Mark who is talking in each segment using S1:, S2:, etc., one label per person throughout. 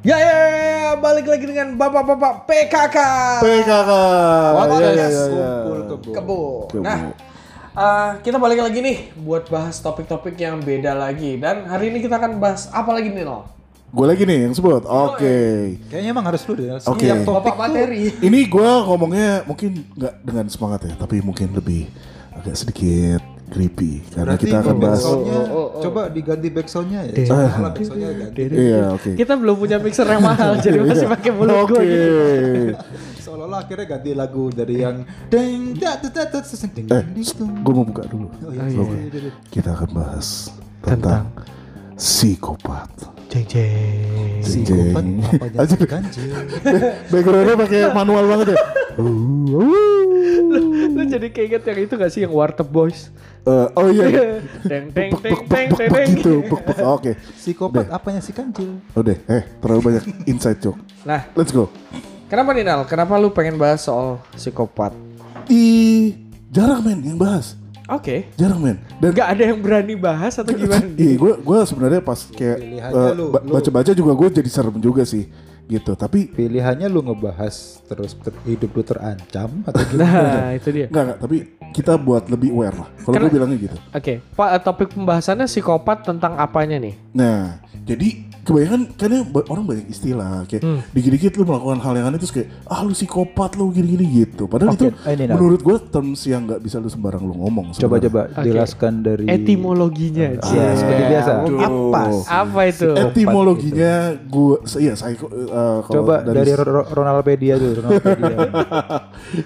S1: Ya, ya, ya, ya, balik lagi dengan bapak-bapak PKK.
S2: PKK.
S1: Podcast
S2: Ya, ya, ya, ya.
S3: Kumpul kebo.
S1: Kebo.
S2: Kebo.
S1: Nah, eh, kita balik lagi nih buat bahas topik-topik yang beda lagi. Dan hari ini kita akan bahas apa lagi nih, Nol?
S2: Gue lagi nih yang sebut. Oke.
S3: Kayaknya emang harus lu deh.
S2: Oke.
S3: Topik
S1: Bapak
S3: tuh
S1: materi.
S2: Ini gue ngomongnya mungkin nggak dengan semangat ya, tapi mungkin lebih agak sedikit creepy karena
S3: Berarti
S2: kita akan bahas.
S1: Oh, oh, oh.
S3: coba diganti back soundnya ya.
S2: Ah.
S3: Malah back soundnya ganti.
S2: Iya, oke.
S1: Kita belum punya mixer yang mahal, jadi masih pakai mulut
S2: Oke.
S1: gue gitu.
S3: Seolah-olah akhirnya ganti lagu dari yang deng dat dat dat dat terus yang deng
S2: Eh, gue mau buka dulu.
S3: Oh iya, iya, iya, iya.
S2: Kita akan bahas tentang psikopat.
S1: Jeng jeng.
S3: Psikopat
S2: Jeng.
S3: apanya
S2: Anjir.
S3: ganjil.
S2: Backgroundnya pakai manual banget ya.
S1: Lu jadi keinget yang itu gak sih yang Warteg Boys?
S2: Eh, oh iya.
S1: Deng
S2: bek,
S1: deng
S2: bek,
S1: deng.
S2: gitu. Bek. Oke.
S3: Psikopat apanya si kancil?
S2: Udah, eh terlalu banyak inside joke.
S1: Nah,
S2: Let's go.
S1: kenapa nih Nal? Kenapa lu pengen bahas soal psikopat?
S2: Ih, jarang men yang bahas.
S1: Oke.
S2: Jarang men. Dan
S1: Gak ada yang berani bahas atau gimana?
S2: Iya, gue gue sebenarnya pas kayak
S3: lu-
S2: baca-baca juga gue jadi serem juga sih, gitu. Tapi
S3: Pilihannya lu ngebahas terus ter- hidup lu terancam atau gimana?
S1: Nah, itu dia.
S2: enggak enggak. Tapi kita buat lebih aware lah. Kalau gue bilangnya gitu.
S1: Oke, Pak, eh, topik pembahasannya psikopat tentang apanya nih?
S2: Nah, jadi kebanyakan karena orang banyak istilah kayak
S1: Hmm.
S2: dikit-dikit lu melakukan hal yang aneh terus kayak ah lu psikopat lu gini-gini gitu. Padahal
S3: Oke,
S2: itu
S3: eh, ini,
S2: menurut gue terms yang nggak bisa lu sembarang lu ngomong.
S3: Coba
S2: sebenarnya.
S3: coba
S1: Oke.
S3: jelaskan dari
S1: Etimologinya.
S3: Iya,
S1: Cie.
S3: seperti biasa.
S2: Aduh.
S3: Apa?
S1: Apa itu?
S2: Etimologinya gue iya psycho eh, kalau
S3: Coba dari, Ro- Ronalpedia dulu, Ronalpedia.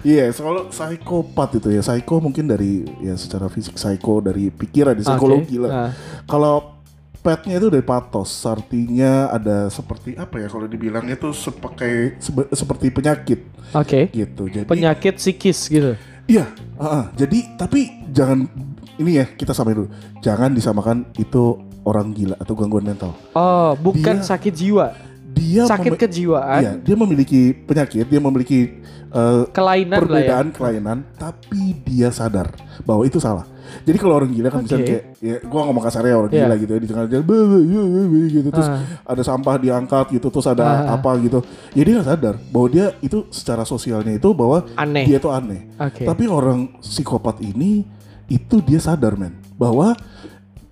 S2: Iya, kalau psikopat itu ya, psycho mungkin dari ya secara fisik psycho dari pikiran, dari psikologi
S1: Oke.
S2: lah.
S1: Ah.
S2: Kalau petnya itu dari patos, artinya ada seperti apa ya kalau dibilangnya itu sepakai sebe- seperti penyakit
S1: Oke.
S2: gitu. Jadi
S1: Penyakit psikis gitu.
S2: iya, ah, ah. jadi tapi jangan ini ya kita samain dulu. Jangan disamakan itu orang gila atau gangguan mental.
S1: Oh, bukan
S2: Dia-
S1: sakit jiwa.
S2: Dia
S1: Sakit kejiwaan,
S2: Iya, dia memiliki penyakit, dia memiliki eh,
S1: kelainan ya.
S2: perbedaan kelainan tapi dia sadar bahwa itu salah jadi kalau orang gila kan
S1: Oke.
S2: misalnya kayak ya gua ngomong kasarnya orang
S1: Iya.
S2: gila gitu ya di tengah jalan gitu terus
S1: Ah.
S2: ada sampah diangkat gitu terus ada
S1: Ah.
S2: apa gitu ya dia nggak sadar bahwa dia itu secara sosialnya itu bahwa
S1: Aneh.
S2: dia tuh aneh
S1: Oke.
S2: tapi orang psikopat ini itu dia sadar men bahwa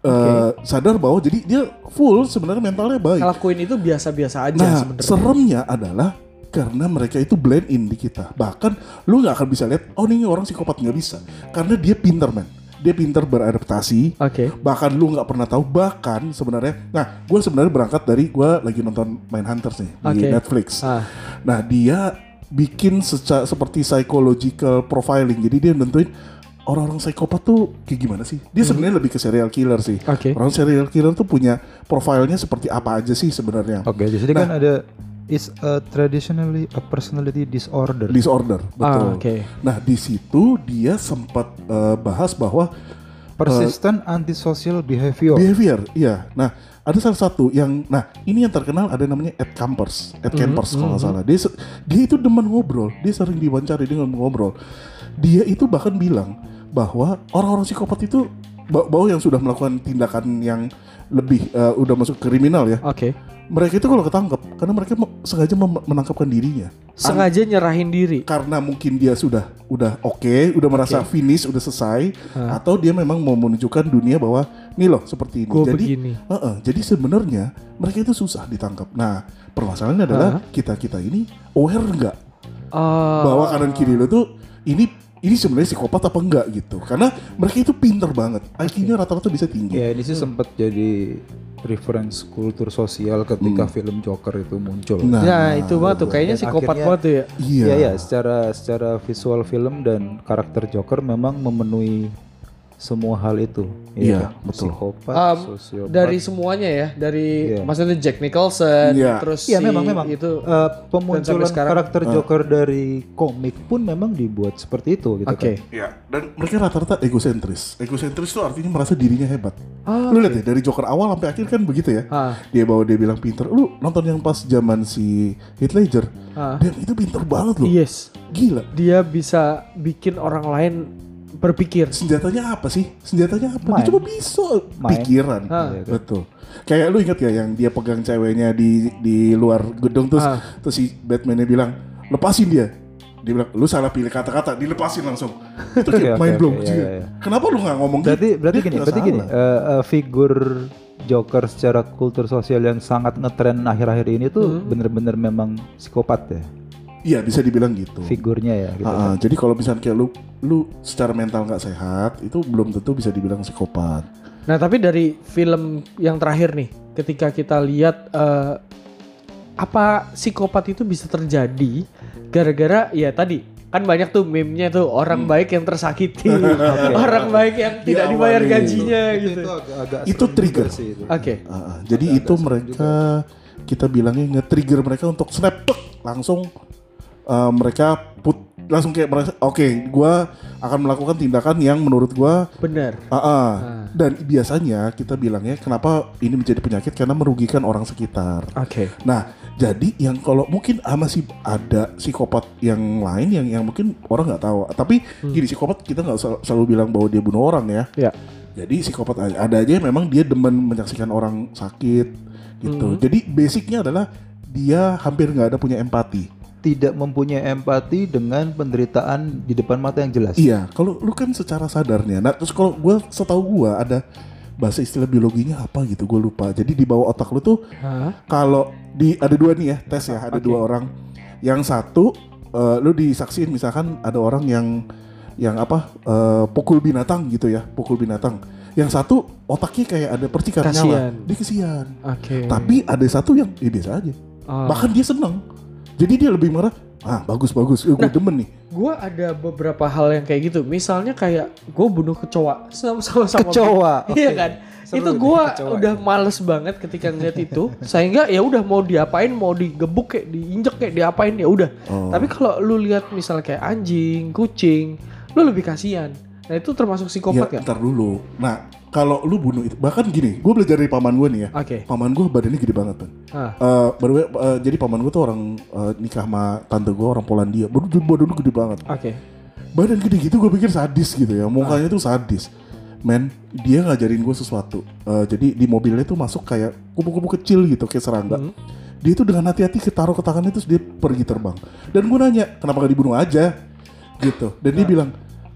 S2: eh, sadar bahwa jadi dia full sebenarnya mentalnya baik
S1: Ngelakuin itu biasa-biasa aja
S2: Nah,
S1: sebenarnya.
S2: seremnya adalah karena mereka itu blend in di kita. Bahkan lu nggak akan bisa lihat, oh ini orang psikopat nggak bisa, karena dia pinter man. Dia pinter beradaptasi.
S1: Oke.
S2: Bahkan lu nggak pernah tahu. Bahkan sebenarnya, nah gue sebenarnya berangkat dari gue lagi nonton Mindhunters nih di
S1: Oke.
S2: Netflix.
S1: Ah.
S2: Nah dia bikin seca- seperti psychological profiling. Jadi dia nentuin orang-orang psikopat tuh kayak gimana sih? Dia sebenarnya lebih ke serial killer sih.
S1: Hmm. Oke.
S2: Orang serial killer tuh punya profilnya seperti apa aja sih sebenarnya?
S3: Oke, di sini kan ada is a traditionally a personality disorder.
S2: Disorder, betul.
S1: Ah, oke.
S2: Nah di situ dia sempat eh, bahas bahwa
S3: Persistent antisocial behavior.
S2: behavior, iya. Nah ada salah satu yang, nah ini yang terkenal ada namanya Ed Campers, Ed Campers kalau nggak salah. Dia dia itu demen ngobrol, dia sering diwawancara dia demen ngobrol. Dia itu bahkan bilang bahwa orang-orang psikopat itu ba- bahwa yang sudah melakukan tindakan yang lebih eh, udah masuk kriminal ya,
S1: Oke.
S2: mereka itu kalau ketangkep karena mereka me- sengaja menangkapkan dirinya.
S1: Sengaja nyerahin diri.
S2: karena mungkin dia sudah udah oke, udah merasa finish, udah selesai, atau dia memang mau menunjukkan dunia bahwa nih loh seperti ini.
S1: Gue
S2: jadi,
S1: begini.
S2: Heeh, jadi sebenarnya mereka itu susah ditangkap. Nah, permasalahannya adalah kita kita ini aware nggak
S1: Oh.
S2: bahwa kanan kiri lo tuh ini ini sebenarnya psikopat apa enggak gitu? Karena mereka itu pinter banget, IQ-nya rata-rata bisa tinggi.
S3: Ya ini sih sempat jadi reference kultur sosial ketika film Joker itu muncul.
S2: Nah,
S1: Nah, itu banget tuh kayaknya psikopat banget tuh ya.
S2: iya.
S3: Iya ya, secara secara visual film dan karakter Joker memang memenuhi semua hal itu.
S2: Iya,
S3: kan?
S2: betul.
S3: Psikopat,
S1: Um,
S3: sosiopat.
S1: dari semuanya ya, dari
S3: Iya.
S1: maksudnya Jack Nicholson,
S2: Iya.
S1: terus
S3: Iya
S1: si
S3: memang memang
S1: itu.
S3: Eh, pemunculan
S1: sekarang-
S3: karakter Joker dari komik pun memang dibuat seperti itu gitu
S1: Oke.
S3: kan.
S2: Ya, dan mereka rata-rata egosentris. Egosentris itu artinya merasa dirinya hebat.
S1: Ah,
S2: Lu lihat ya dari Joker awal sampai akhir kan begitu ya.
S1: Ah.
S2: Dia bawa dia bilang pinter. Lu nonton yang pas zaman si Heath Ledger.
S1: Ah.
S2: Dan itu pinter banget loh.
S1: Yes.
S2: Gila.
S1: Dia bisa bikin orang lain berpikir.
S2: senjatanya apa sih? Senjatanya apa? Dia
S3: Main.
S2: cuma bisa
S3: Main.
S2: pikiran.
S3: Kan?
S2: Betul. Kayak lu ingat ya yang dia pegang ceweknya di di luar gedung terus
S1: Ah.
S2: terus si Batman-nya bilang, "Lepasin dia." Dia bilang, "Lu salah pilih kata-kata, dilepasin langsung." Itu kayak
S3: Oke,
S2: main
S3: oke,
S2: blow
S3: oke,
S2: juga.
S3: iya, iya.
S2: Kenapa lu nggak ngomong
S3: Berarti
S2: gitu?
S3: berarti
S2: Dia
S3: gini, berarti gini,
S2: salah.
S3: eh, eh, figur Joker secara kultur sosial yang sangat ngetren akhir-akhir ini tuh
S2: Hmm.
S3: bener-bener memang psikopat ya
S2: Iya, bisa dibilang gitu.
S3: figurnya ya gitu.
S2: Ah. jadi kalau misalnya kayak lu lu secara mental nggak sehat, itu belum tentu bisa dibilang psikopat.
S1: Nah, tapi dari film yang terakhir nih, ketika kita lihat eh, apa psikopat itu bisa terjadi gara-gara ya tadi kan banyak tuh meme-nya tuh orang baik yang tersakiti, orang baik yang tidak dibayar gajinya gitu.
S3: agak
S2: Itu trigger.
S1: Oke.
S2: Ah. jadi itu mereka kita bilangnya nge-trigger mereka untuk snap langsung uh, mereka put langsung kayak merasa oke gua akan melakukan tindakan yang menurut gua
S1: Bener.
S2: ah, ah. dan biasanya kita bilangnya kenapa ini menjadi penyakit karena merugikan orang sekitar.
S1: Oke.
S2: Nah, jadi yang kalau mungkin ah, masih ada psikopat yang lain yang yang mungkin orang nggak tahu. Tapi gini psikopat kita nggak sel- selalu bilang bahwa dia bunuh orang ya.
S1: Ya.
S2: Jadi psikopat ada, ada aja memang dia demen menyaksikan orang sakit gitu. Jadi basicnya adalah dia hampir nggak ada punya empati.
S3: Tidak mempunyai empati dengan penderitaan di depan mata yang jelas.
S2: Iya, kalau lu kan secara sadarnya. Nah, terus kalau gue setahu gue ada bahasa istilah biologinya apa gitu, gue lupa. Jadi di bawah otak lu tuh kalau di ada dua nih ya tes ya, ada
S1: Oke.
S2: dua orang. Yang satu eh, lu disaksiin misalkan ada orang yang yang apa eh, pukul binatang gitu ya, pukul binatang. Yang satu otaknya kayak ada percikan
S1: Kasian.
S2: nyala, dia kesian.
S1: Oke.
S2: Tapi ada satu yang ya biasa aja.
S1: Ah.
S2: Bahkan dia seneng. Jadi dia lebih marah. Ah bagus bagus, gue
S1: Nah.
S2: demen nih.
S1: Gua ada beberapa hal yang kayak gitu. Misalnya kayak gue bunuh kecoa sama sama sama
S3: Kecoa,
S1: Iya
S3: oke.
S1: kan?
S3: Seru
S1: itu
S3: kecoa.
S1: udah males banget ketika ngeliat itu. Sehingga ya udah mau diapain, mau digebuk kayak diinjek kayak diapain ya udah.
S2: Oh.
S1: Tapi kalau lu lihat misalnya kayak anjing, kucing, lu lebih kasihan. Nah, itu termasuk psikopat
S2: ya,
S1: gak?
S2: ntar dulu. Nah, kalau lu bunuh itu, bahkan gini, gue belajar dari paman gue nih ya.
S1: Oke.
S2: Paman gue badannya gede banget tuh.
S1: Ah.
S2: Way, eh, jadi paman gue tuh orang eh, nikah sama tante gue orang Polandia. Badan badannya gede banget.
S1: Oke.
S2: Badan gede gitu gue pikir sadis gitu ya. Mukanya tuh sadis. Men, dia ngajarin gue sesuatu. Eh, jadi di mobilnya tuh masuk kayak kupu-kupu kecil gitu, kayak serangga.
S1: Hmm.
S2: Dia tuh dengan hati-hati ketaruh ke tangannya terus dia pergi terbang. Dan gue nanya, kenapa gak dibunuh aja? Gitu. Dan
S1: Nah.
S2: dia bilang,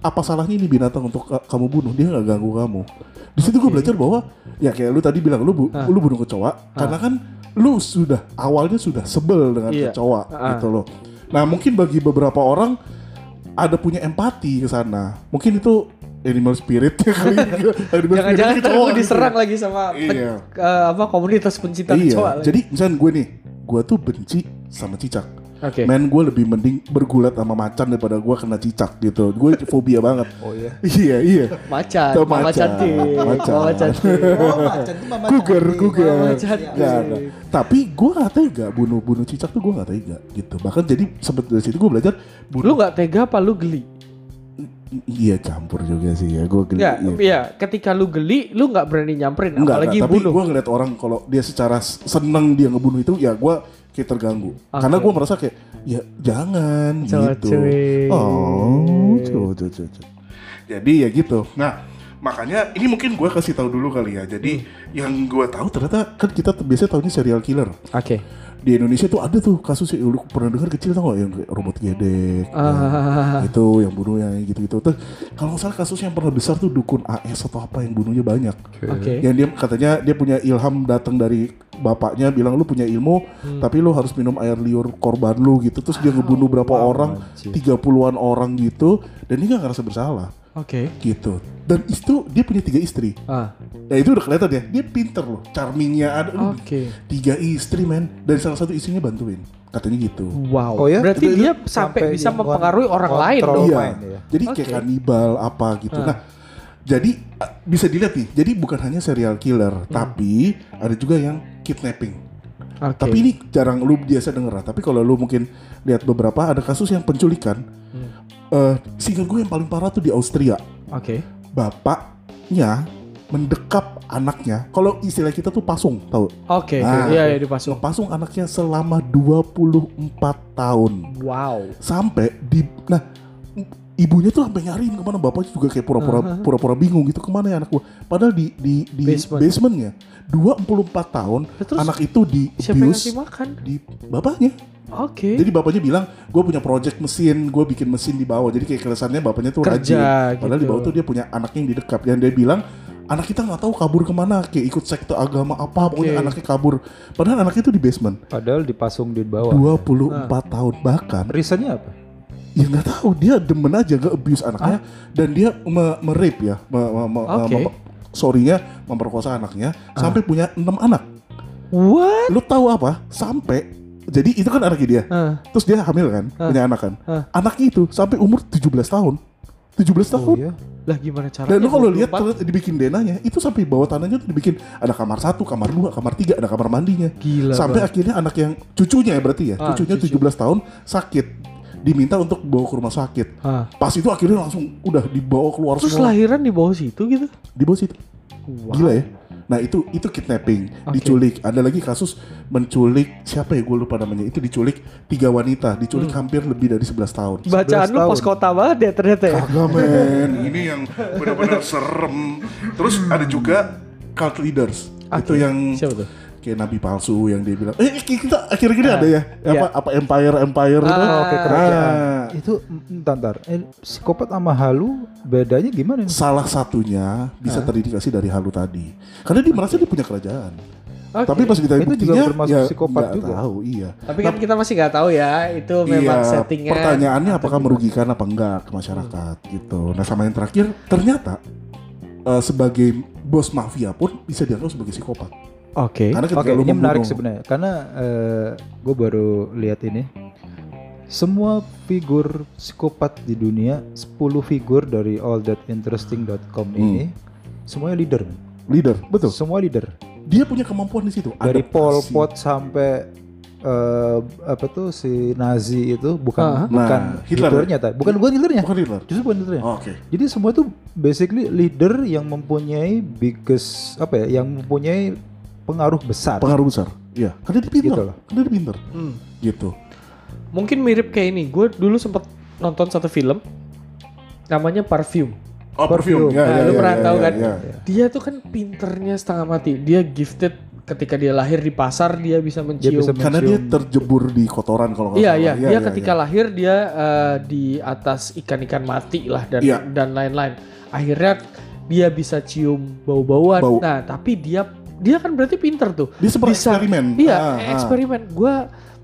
S2: apa salahnya ini binatang untuk ka- kamu bunuh? Dia nggak ganggu kamu. Di situ gue belajar bahwa ya kayak lu tadi bilang lu bu-
S1: Ah.
S2: lu bunuh kecoa karena kan lu sudah awalnya sudah sebel dengan
S1: Iya.
S2: kecoa
S1: Ah.
S2: gitu loh. Nah mungkin bagi beberapa orang ada punya empati ke sana. Mungkin itu animal spirit kali. Animal spirit
S1: Jangan-jangan ntar
S2: kecoa
S1: gue
S2: gitu.
S1: diserang lagi sama
S2: Iya.
S1: eh, apa komunitas pencinta
S2: Iya.
S1: kecoa lagi.
S2: Jadi misalnya gue nih, gue tuh benci sama cicak.
S1: Oke.
S2: Men gue lebih mending bergulat sama macan daripada gue kena cicak gitu. Gue fobia banget.
S3: Oh iya.
S2: iya iya.
S1: Macan,
S2: Tuh, macan.
S1: cantik,
S2: Macan.
S1: mama cantik.
S3: Oh, macan tuh mama
S2: Guger,
S3: cantik.
S2: guger.
S1: Mama cantik.
S2: Tapi gue gak tega bunuh bunuh cicak tuh gue gak tega gitu. Bahkan jadi sempet dari situ gue belajar
S1: Lu
S2: bunuh.
S1: nggak tega apa lu geli?
S2: Iya campur juga sih ya. Gue geli.
S1: Ya,
S2: iya.
S1: iya. Ketika lu geli, lu nggak berani nyamperin,
S2: Enggak,
S1: apalagi
S2: enggak, tapi
S1: bunuh.
S2: gue ngeliat orang kalau dia secara seneng dia ngebunuh itu ya gue kayak terganggu. Karena gue merasa kayak ya jangan gitu.
S1: cuy.
S2: Oh, coba, coba. Jadi ya gitu. Nah makanya ini mungkin gue kasih tahu dulu kali ya. Jadi yang gue tahu ternyata kan kita biasanya tahunya serial killer.
S1: Oke.
S2: Di Indonesia tuh ada tuh kasus yang lu pernah dengar kecil tau gak yang robot gedek.
S1: Ah.
S2: ya, itu yang bunuh yang gitu-gitu. Terus kalau nggak salah kasus yang pernah besar tuh dukun AS atau apa yang bunuhnya banyak
S1: Oke.
S2: yang dia katanya dia punya ilham datang dari bapaknya bilang lu punya ilmu
S1: Hmm.
S2: tapi lu harus minum air liur korban lu gitu terus dia ngebunuh berapa orang
S3: anjir.
S2: 30-an orang gitu dan dia nggak ngerasa bersalah
S1: Oke.
S2: gitu dan itu dia punya tiga istri
S1: Ah.
S2: ya itu udah kelihatan ya dia pinter loh charmingnya ada
S1: Oke.
S2: tiga istri men dan salah satu istrinya bantuin katanya gitu
S1: Wow.
S3: Oh ya?
S1: Berarti
S2: Itu-
S1: dia
S2: itu
S1: sampai
S3: sampai
S1: bisa mempengaruhi orang lain dong.
S2: iya
S3: main ya.
S2: jadi
S1: Oke.
S2: kayak kanibal apa gitu
S1: Ah.
S2: nah jadi uh, bisa dilihat nih jadi bukan hanya serial killer tapi ada juga yang kidnapping
S1: Oke.
S2: Tapi ini jarang lu biasa denger lah. Tapi kalau lu mungkin lihat beberapa ada kasus yang penculikan.
S1: Hmm.
S2: Eh, seingat gue yang paling parah tuh di Austria.
S1: Oke.
S2: Bapaknya mendekap anaknya. Kalau istilah kita tuh pasung, tahu?
S1: Oke.
S2: Ah.
S1: Iya, iya dipasung.
S2: Pasung anaknya selama 24 tahun.
S1: Wow.
S2: Sampai di nah ibunya tuh sampai nyariin ke mana bapaknya juga kayak pura-pura pura-pura bingung gitu ke mana ya anak gua padahal di di di
S1: Basement.
S2: basementnya 24 tahun
S1: Ya, terus
S2: anak itu di
S1: Siapa yang
S2: abuse
S1: ngasih makan?
S2: di bapaknya
S1: Oke.
S2: jadi bapaknya bilang gue punya project mesin gue bikin mesin di bawah jadi kayak keresannya bapaknya tuh
S1: Kerja,
S2: rajin padahal di
S1: gitu.
S2: bawah tuh dia punya anaknya yang di dekat yang dia bilang anak kita nggak tahu kabur ke mana kayak ikut sekte agama apa pokoknya
S1: Oke.
S2: anaknya kabur padahal anaknya itu di basement
S3: Padahal dipasung di bawah.
S2: 24
S1: Ah.
S2: tahun bahkan
S3: Reasonnya apa?
S2: Ya nggak tahu dia demen aja nggak abuse anaknya dan dia me, ya me, me- me-
S1: Ah. Ah.
S2: me- sorrynya memperkosa anaknya sampai punya enam anak
S1: What?
S2: lu tahu apa sampai jadi itu kan anaknya dia
S1: Ah.
S2: terus dia hamil kan punya anak kan
S1: Ah.
S2: anaknya itu sampai umur 17 tahun 17 tahun
S3: Oh iya.
S1: Lah gimana caranya?
S2: dan lu kalau lihat
S1: 24?
S2: terus dibikin denanya itu sampai bawah tanahnya tuh dibikin ada kamar satu, kamar dua, kamar tiga, ada kamar mandinya.
S1: Gila
S2: sampai
S1: banget.
S2: akhirnya anak yang cucunya ya berarti ya,
S1: Ah,
S2: cucunya
S1: cucu.
S2: 17 tahun sakit, diminta untuk bawa ke rumah sakit.
S1: Ah.
S2: Pas itu akhirnya langsung udah dibawa keluar
S1: Terus
S2: semua.
S1: lahiran di bawah situ gitu?
S2: Di bawah situ.
S1: Wow.
S2: Gila ya. Nah itu itu kidnapping,
S1: Oke.
S2: diculik. Ada lagi kasus menculik siapa ya gue lupa namanya. Itu diculik tiga wanita, diculik
S1: Hmm.
S2: hampir lebih dari 11 tahun.
S1: Bacaan
S3: 11
S1: lu
S3: tahun.
S1: pos kota banget ya ternyata ya.
S2: Kagak men, ini yang benar-benar serem. Terus ada juga cult leaders. Itu yang
S1: Siapa tuh?
S2: Kayak nabi palsu yang dia bilang, eh kita akhir-akhir ini ada ya,
S1: iya.
S2: apa apa empire empire itu.
S1: Ah,
S3: Oke,
S1: Ah.
S3: kerajaan. Itu entar. Eh, psikopat sama halu bedanya gimana nih?
S2: Salah satunya bisa
S1: Ah.
S2: terindikasi dari halu tadi, karena dia merasa dia punya kerajaan.
S1: Oke.
S2: Tapi pas ditanya
S3: Itu juga
S2: buktinya,
S3: termasuk
S2: ya
S3: psikopat juga.
S2: tahu, iya.
S1: Tapi kan kita masih nggak tahu ya, itu memang
S2: iya,
S1: settingnya.
S2: pertanyaannya apakah
S1: gimana.
S2: merugikan apa enggak ke masyarakat gitu. Nah sama yang terakhir ternyata eh, sebagai bos mafia pun bisa dianggap sebagai psikopat.
S1: Oke.
S2: Karena ketika
S3: Oke,
S2: lu
S3: ini menarik sebenarnya karena gue baru lihat ini. Semua figur psikopat di dunia, 10 figur dari allthatinteresting.com
S2: Hmm.
S3: ini semuanya leader.
S2: leader, betul.
S3: Semua leader.
S2: Dia punya kemampuan di situ.
S3: Dari Pol. Pot sampai eh, apa tuh si Nazi itu bukan
S1: Ah.
S3: bukan
S2: Nah, Hitler.
S3: Hitlernya tadi. Bukan bukan Hitlernya.
S2: Bukan Hitler.
S3: Justru bukan Hitlernya.
S2: Oh, Oke.
S3: Jadi semua itu basically leader yang mempunyai biggest apa ya, yang mempunyai pengaruh besar.
S2: Pengaruh besar. Iya. Karena dia pintar.
S3: Gitu loh.
S2: Karena dia pintar.
S1: Hmm.
S2: Gitu.
S1: Mungkin mirip kayak ini. Gue dulu sempet nonton satu film namanya Parfum.
S2: Oh,
S3: Perfume.
S2: Ya,
S1: Nah,
S2: ya,
S1: lu
S2: ya,
S1: pernah
S2: ya,
S1: tahu
S2: ya,
S1: kan?
S2: ya.
S1: Dia tuh kan pinternya setengah mati. Dia gifted ketika dia lahir di pasar dia bisa mencium.
S3: bisa
S2: Karena dia
S3: mencium.
S2: terjebur di kotoran kalau nggak
S1: Iya
S2: salah.
S1: iya,
S2: Iya,
S1: dia
S2: iya,
S1: ketika
S2: iya.
S1: lahir dia eh, di atas ikan-ikan mati lah dan
S2: Iya.
S1: dan lain-lain. Akhirnya dia bisa cium bau-bauan.
S2: Bau.
S1: Nah, tapi dia dia kan berarti pinter tuh.
S2: Dia seperti
S1: Bisa-
S2: eksperimen.
S1: Iya,
S2: Ah, ah.
S1: eksperimen. Gua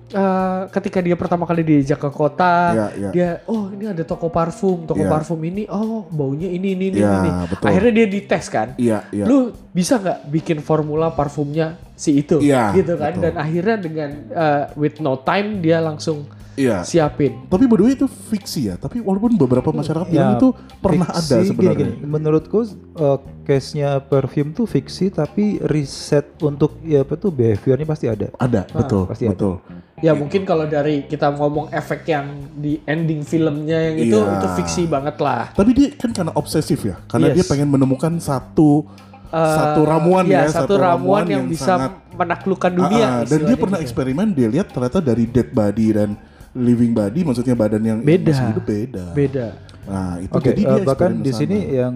S1: eh, ketika dia pertama kali diajak ke kota,
S2: Iya, iya.
S1: dia oh ini ada toko parfum, toko
S2: Iya.
S1: parfum ini, oh baunya ini ini ini
S2: Iya,
S1: ini.
S2: betul.
S1: Akhirnya dia dites kan.
S2: Iya, iya.
S1: Lu bisa nggak bikin formula parfumnya si itu,
S2: Iya,
S1: gitu kan?
S2: betul.
S1: Dan akhirnya dengan eh, with no time dia langsung
S2: Iya.
S1: siapin.
S2: Tapi by the way itu fiksi ya. Tapi walaupun beberapa masyarakat bilang
S3: Ya,
S2: itu pernah
S3: Fiksi,
S2: ada sebenarnya.
S3: gini, gini. Menurutku uh, case-nya perfume tuh fiksi tapi riset untuk ya apa tuh behaviornya pasti ada.
S2: Ada, betul,
S3: pasti ada.
S2: betul.
S1: Ya mungkin kalau dari kita ngomong efek yang di ending filmnya yang itu
S2: Iya.
S1: itu fiksi banget lah.
S2: Tapi dia kan karena obsesif ya, karena
S1: Yes.
S2: dia pengen menemukan satu
S1: Eh,
S2: satu ramuan
S1: iya,
S2: ya,
S1: satu, ramuan, yang, bisa
S2: sangat-
S1: menaklukkan dunia.
S2: ah, dan dia pernah
S1: gitu.
S2: eksperimen, dia lihat ternyata dari dead body dan living body, maksudnya badan yang
S1: Beda.
S2: masih hidup beda.
S1: Beda.
S2: Nah itu
S3: Oke,
S2: jadi
S3: uh,
S2: dia
S3: bahkan di
S2: sana.
S3: sini yang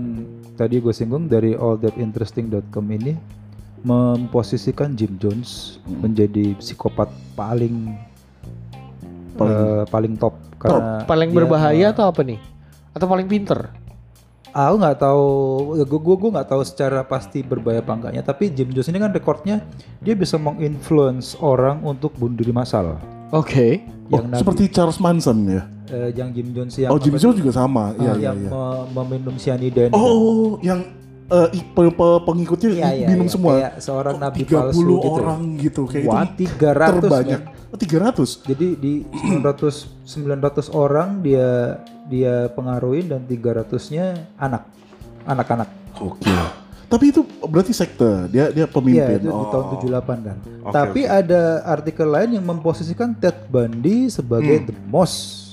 S3: tadi gue singgung dari allthatinteresting.com ini memposisikan Jim Jones
S2: Hmm.
S3: menjadi psikopat paling
S2: Paling-
S3: uh, paling top karena
S1: Paling
S3: dia,
S1: berbahaya
S3: uh,
S1: atau apa nih? Atau paling pinter?
S3: Aku nggak tahu, gue gue gue nggak tahu secara pasti berbahaya apa enggaknya. Tapi Jim Jones ini kan rekornya dia bisa menginfluence orang untuk bunuh diri massal.
S1: Oke.
S2: Oh,
S3: Yang Nabi-
S2: seperti Charles Manson ya.
S3: eh, yang Jim Jones yang
S2: Oh, Jim Jones juga sama. Iya,
S3: Ah,
S2: iya,
S3: yang
S2: iya.
S3: me- meminum cyanida.
S2: Oh, yang eh, i- pe- pe- pengikutnya
S3: Iya, iya,
S2: minum
S3: iya.
S2: semua.
S3: Kayak seorang nabi
S2: 30
S3: palsu gitu.
S2: orang gitu kayak
S3: Wah,
S2: itu
S3: 300
S2: terbanyak. Oh, 300.
S3: Jadi di 900 900 orang dia dia pengaruhin dan 300-nya anak. Anak-anak.
S2: Oke. Tapi itu berarti sekte. Dia dia
S3: Iya,
S2: pemimpin.
S3: itu di
S2: Oh.
S3: tahun 78 kan.
S2: Oke,
S3: Tapi
S2: oke.
S3: ada artikel lain yang memposisikan Ted Bundy sebagai
S2: Hmm.
S3: the most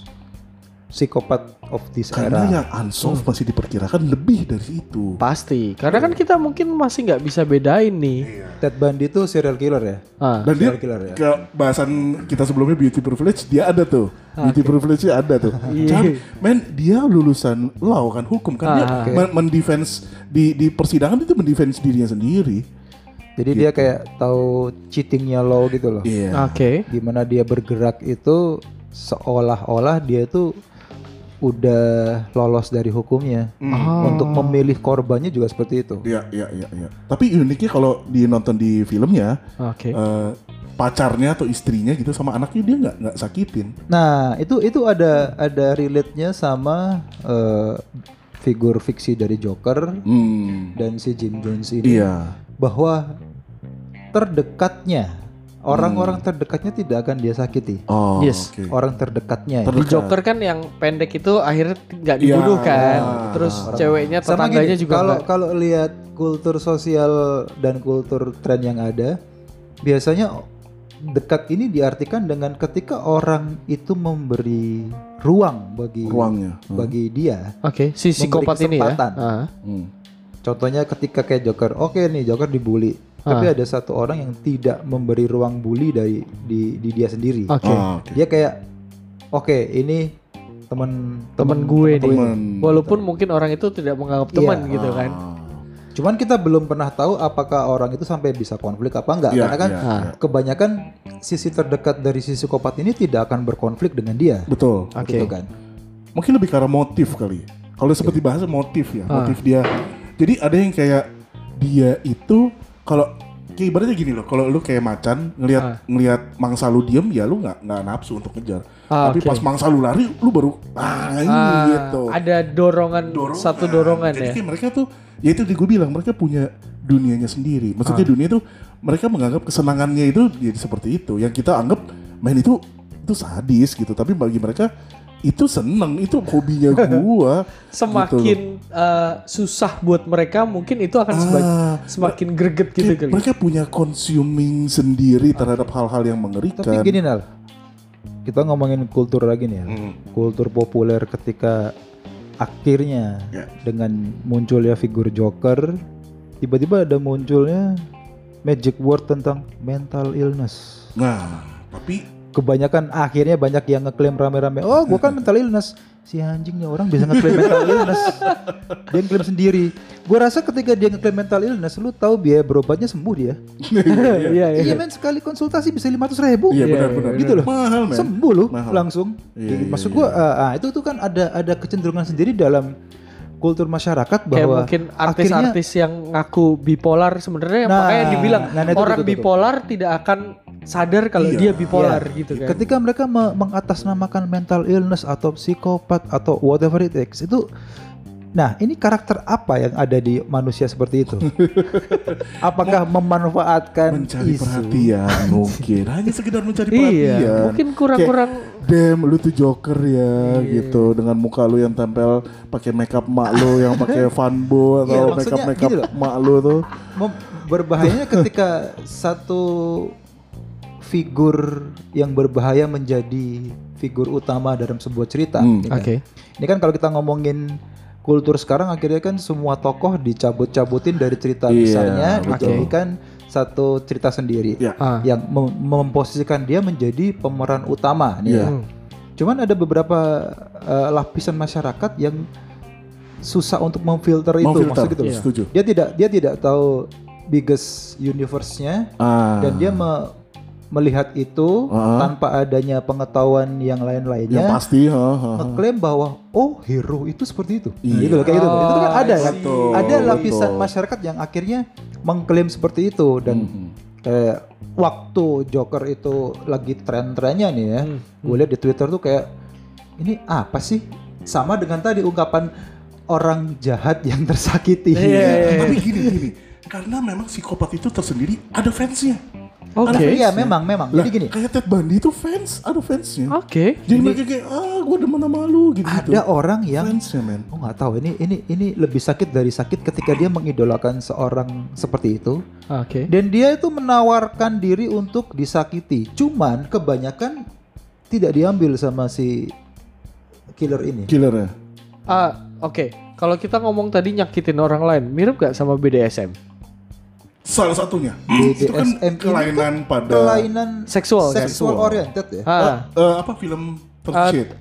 S3: psikopat of this
S2: Karena
S3: era.
S2: yang unsolved masih diperkirakan lebih dari itu.
S1: Pasti, karena kan kita mungkin masih nggak bisa bedain nih.
S3: Ted Bundy itu serial killer ya.
S1: Ah,
S2: Dan dia
S3: Serial killer ya.
S2: ke bahasan kita sebelumnya beauty privilege dia ada tuh. Beauty privilege ada tuh.
S1: Iya.
S2: Cuman, men dia lulusan law kan hukum kan dia
S1: Ah,
S3: oke.
S2: men- mendefense di di persidangan itu mendefense dirinya sendiri.
S3: Jadi dia kayak tahu cheatingnya law gitu loh.
S2: Iya.
S1: Oke.
S3: Gimana dia bergerak itu seolah-olah dia itu udah lolos dari hukumnya.
S1: Ah.
S3: Untuk memilih korbannya juga seperti itu.
S2: Iya, iya, iya, iya. Tapi uniknya kalau dinonton di filmnya
S1: Oke.
S2: eh, pacarnya atau istrinya gitu sama anaknya dia nggak nggak sakitin.
S3: Nah, itu itu ada ada relate-nya sama eh, figur fiksi dari Joker
S2: Hmm.
S3: dan si Jim Jones ini
S2: Iya.
S3: bahwa terdekatnya orang-orang terdekatnya tidak akan dia sakiti.
S2: Oh,
S1: Yes.
S2: oke.
S3: Orang terdekatnya. ya.
S1: Di Joker kan yang pendek itu akhirnya nggak
S2: Iya.
S1: dibunuh kan. Terus ceweknya
S3: Sama
S1: tetangganya
S3: gini,
S1: juga
S3: kalau
S1: nggak-
S3: kalau lihat kultur sosial dan kultur tren yang ada, biasanya dekat ini diartikan dengan ketika orang itu memberi ruang bagi
S2: ruangnya.
S3: bagi dia.
S1: Oke, si
S3: memberi
S1: psikopat ini ya.
S3: kesempatan.
S1: Ah.
S2: Hmm.
S3: Contohnya ketika kayak Joker, oke nih Joker dibully, tapi ada satu orang yang tidak memberi ruang bully dari di, di dia sendiri.
S1: Oke.
S2: Ah, oke.
S3: Dia kayak, oke ini teman
S1: Temen gue nih.
S2: Temen.
S1: Walaupun mungkin orang itu tidak menganggap teman
S3: Iya.
S1: gitu kan.
S2: Ah.
S3: Cuman kita belum pernah tahu apakah orang itu sampai bisa konflik apa enggak,
S2: Iya,
S3: karena kan
S2: iya,
S1: Ah.
S2: iya.
S3: kebanyakan sisi terdekat dari si psikopat ini tidak akan berkonflik dengan dia,
S2: Betul.
S1: Oke.
S3: gitu kan?
S2: Mungkin lebih karena motif kali. Kalau seperti bahasa motif ya,
S1: Ah.
S2: motif dia. Jadi ada yang kayak dia itu kalau kayak ibaratnya gini loh, kalau lu kayak macan ngelihat
S1: Ah.
S2: ngelihat mangsa lu diem ya lu nggak nggak nafsu untuk ngejar.
S1: Ah,
S2: Tapi
S1: oke.
S2: pas mangsa lu lari lu baru ah ini
S1: Ah,
S2: gitu.
S1: Ada dorongan,
S2: Dorongan.
S1: satu dorongan
S2: Jadi
S1: ya.
S2: kayak mereka tuh ya itu gue bilang mereka punya dunianya sendiri. Maksudnya
S1: Ah.
S2: dunia itu mereka menganggap kesenangannya itu jadi seperti itu. Yang kita anggap main itu itu sadis gitu. Tapi bagi mereka itu seneng, itu hobinya gua.
S1: Semakin eh, susah buat mereka, mungkin itu akan
S2: Ah,
S1: semakin greget gitu
S2: kayak
S1: kali.
S2: mereka punya consuming sendiri terhadap hal-hal yang mengerikan.
S3: Tapi gini Nal, kita ngomongin kultur lagi nih ya,
S2: Hmm.
S3: kultur populer ketika akhirnya
S2: Ya.
S3: dengan munculnya figur Joker, tiba-tiba ada munculnya magic word tentang mental illness.
S2: Nah, tapi
S3: kebanyakan akhirnya banyak yang ngeklaim rame-rame oh gua kan mental illness si anjingnya orang bisa ngeklaim mental illness dia ngeklaim sendiri gua rasa ketika dia ngeklaim mental illness lu tahu biaya berobatnya sembuh dia
S1: Iya, iya.
S3: iya men sekali konsultasi bisa 500 ribu
S2: iya
S1: Iya,
S2: benar-benar
S3: gitu loh.
S2: Mahal, men.
S3: sembuh lu
S2: Mahal.
S3: langsung
S2: Iya,
S3: Jadi,
S2: iya,
S3: maksud
S2: iya.
S3: gua ah, ah, itu tuh kan ada ada kecenderungan sendiri dalam kultur masyarakat
S1: Kayak
S3: bahwa
S1: mungkin
S3: akhirnya
S1: artis-artis yang ngaku bipolar sebenarnya
S3: Nah,
S1: makanya dibilang
S3: nah, nah, itu,
S1: orang
S3: itu, itu, itu.
S1: bipolar tidak akan sadar kalau
S2: Iya.
S1: dia bipolar
S3: Iya.
S1: gitu kan.
S3: ketika mereka me- mengatasnamakan mental illness atau psikopat atau whatever it takes itu nah ini karakter apa yang ada di manusia seperti itu apakah memanfaatkan
S2: mencari
S3: isu
S2: perhatian mungkin hanya sekedar mencari
S1: Iya,
S2: perhatian
S1: mungkin kurang-kurang
S2: Damn, lu tuh Joker ya gitu dengan muka lu yang tempel pakai makeup mak lu yang pakai fanbo
S3: Iya,
S2: atau
S3: maksudnya
S2: makeup makeup
S3: loh.
S2: mak lu tuh.
S3: Mem- berbahayanya ketika satu figur yang berbahaya menjadi figur utama dalam sebuah cerita
S2: Hmm.
S3: ya kan?
S1: Oke.
S3: Ini kan kalau kita ngomongin kultur sekarang akhirnya kan semua tokoh dicabut-cabutin dari cerita
S2: Iya,
S3: besarnya
S2: betul.
S3: dijadikan satu cerita sendiri
S2: Ya.
S1: Ah.
S3: yang mem- memposisikan dia menjadi pemeran utama nih
S2: Iya.
S3: ya.
S1: Hmm.
S3: Cuman ada beberapa eh, lapisan masyarakat yang susah untuk memfilter itu
S2: Mau filter,
S3: maksud gitu.
S1: Iya.
S2: setuju.
S3: Dia tidak dia tidak tahu biggest universe-nya
S2: Ah.
S3: dan dia me- melihat itu
S2: Ah.
S3: tanpa adanya pengetahuan yang
S2: yang
S3: lain-lainnya
S2: pasti, ha, ha, ha.
S3: ngeklaim bahwa oh hero itu seperti itu.
S2: Iya.
S3: Gitu loh kayak gitu. itu kan ada kan.
S2: Betul,
S3: Ada lapisan
S2: betul.
S3: masyarakat yang akhirnya mengklaim seperti itu dan
S2: Mhm.
S3: kayak waktu Joker itu lagi tren-trennya nih ya.
S1: Hmm.
S3: Gue lihat di Twitter tuh kayak ini apa sih? Sama dengan tadi ungkapan orang jahat yang tersakiti.
S1: Iya, iya,
S2: Tapi gini gini, karena memang psikopat itu tersendiri ada fansnya.
S1: Oke.
S3: Ada- Iya, memang memang.
S2: Lah,
S3: Jadi gini,
S2: kayak Ted Bundy itu fans, ada fansnya.
S1: Oke.
S2: Jadi mereka kayak ah gue demen sama lu gitu.
S3: ada orang yang
S2: fansnya men.
S3: Oh nggak tahu ini ini ini lebih sakit dari sakit ketika dia mengidolakan seorang seperti itu
S1: Oke.
S3: dan dia itu menawarkan diri untuk disakiti. Cuman kebanyakan tidak diambil sama si killer ini.
S2: killernya.
S1: Ah, oke. Kalau kita ngomong tadi nyakitin orang lain, mirip gak sama BDSM?
S2: Salah satunya. itu kan
S3: BDSM ini
S2: kelainan pada
S3: Kelainan
S1: Seksual, kan?
S3: seksual oriented ya.
S1: Ah,
S2: eh, apa film.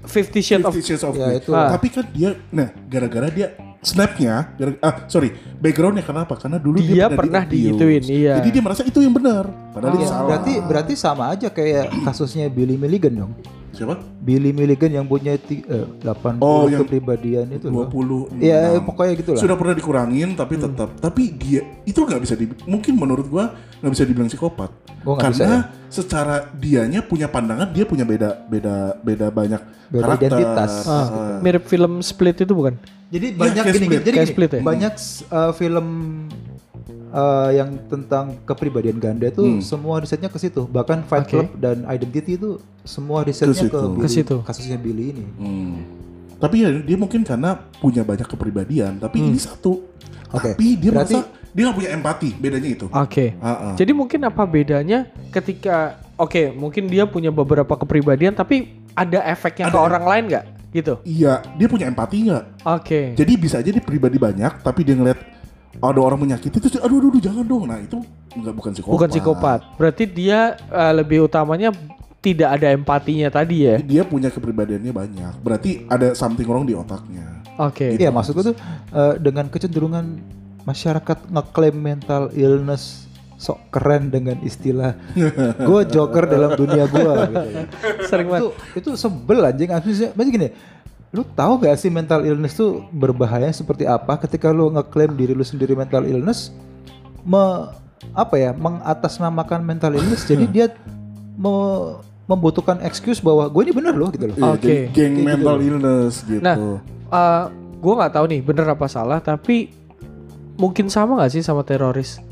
S1: Fifty Shades of
S2: Fifty Shades of
S3: Ya,
S2: Grey.
S3: itu.
S1: Ah.
S2: Tapi kan dia, nah gara-gara dia snapnya, gara, ah sorry, backgroundnya kenapa? Karena dulu
S1: Dia
S2: dia,
S1: pernah
S2: di-abuse.
S1: digituin, iya.
S2: Jadi dia merasa itu yang benar, padahal itu
S3: Ya,
S2: salah.
S3: berarti berarti sama aja kayak kasusnya Billy Milligan dong.
S2: Siapa?
S3: Billy Milligan yang punya eh, 80
S2: Oh, yang
S3: kepribadian itu loh.
S2: 20
S3: Ya pokoknya gitu lah.
S2: sudah pernah dikurangin tapi
S1: Hmm.
S2: tetap tapi dia itu nggak bisa di mungkin menurut gua nggak bisa dibilang psikopat
S3: Oh, nggak bisa
S2: karena secara dianya punya pandangan dia punya beda beda beda banyak
S3: Beda
S2: karakter
S3: identitas.
S1: ah, mirip film Split itu bukan?
S3: Jadi
S2: Ya,
S3: banyak
S2: kayak
S3: gini,
S2: Split.
S3: jadi gini,
S1: Split ya?
S3: banyak uh, film uh, yang tentang kepribadian ganda itu
S2: Hmm.
S3: semua risetnya ke situ. Bahkan Fight
S1: Oke.
S3: Club dan Identity itu semua risetnya
S2: Ke
S3: ke,
S2: situ.
S3: Billy,
S1: Ke situ.
S3: kasusnya Billy ini.
S2: Hmm. Tapi ya dia mungkin karena punya banyak kepribadian, tapi ini satu.
S3: Hmm. Oke,
S2: Tapi dia
S3: berarti-
S2: merasa dia nggak punya empati, bedanya itu.
S1: Oke.
S2: Ah, ah.
S1: Jadi mungkin apa bedanya ketika oke mungkin dia punya beberapa kepribadian tapi ada efeknya ke
S2: Ada-
S1: orang lain nggak gitu?
S2: Iya, dia punya empati nggak?
S1: Oke.
S2: Jadi bisa aja dia pribadi banyak, tapi dia ngeliat ada orang menyakiti terus aduh, aduh, aduh, jangan dong. Nah itu nggak bukan psikopat.
S1: Bukan psikopat. Berarti dia eh, lebih utamanya tidak ada empatinya tadi ya.
S2: Dia punya kepribadiannya banyak. Berarti ada something wrong di otaknya.
S1: Oke.
S3: Iya, maksudku tuh uh, dengan kecenderungan masyarakat ngeklaim mental illness sok keren dengan istilah gue joker dalam dunia gue gitu.
S1: Sering banget.
S3: itu itu sebel anjing maksudnya maksudnya gini lu tahu gak sih mental illness tuh berbahaya seperti apa ketika lu ngeklaim diri lu sendiri mental illness me, apa ya mengatasnamakan mental illness jadi dia me- membutuhkan excuse bahwa gue ini bener loh gitu loh
S2: Iya,
S1: Oke.
S2: jadi geng
S3: Kayak
S2: mental
S3: gitu.
S2: illness gitu.
S1: Nah, eh gue nggak tahu nih bener apa salah, tapi mungkin sama nggak sih sama teroris?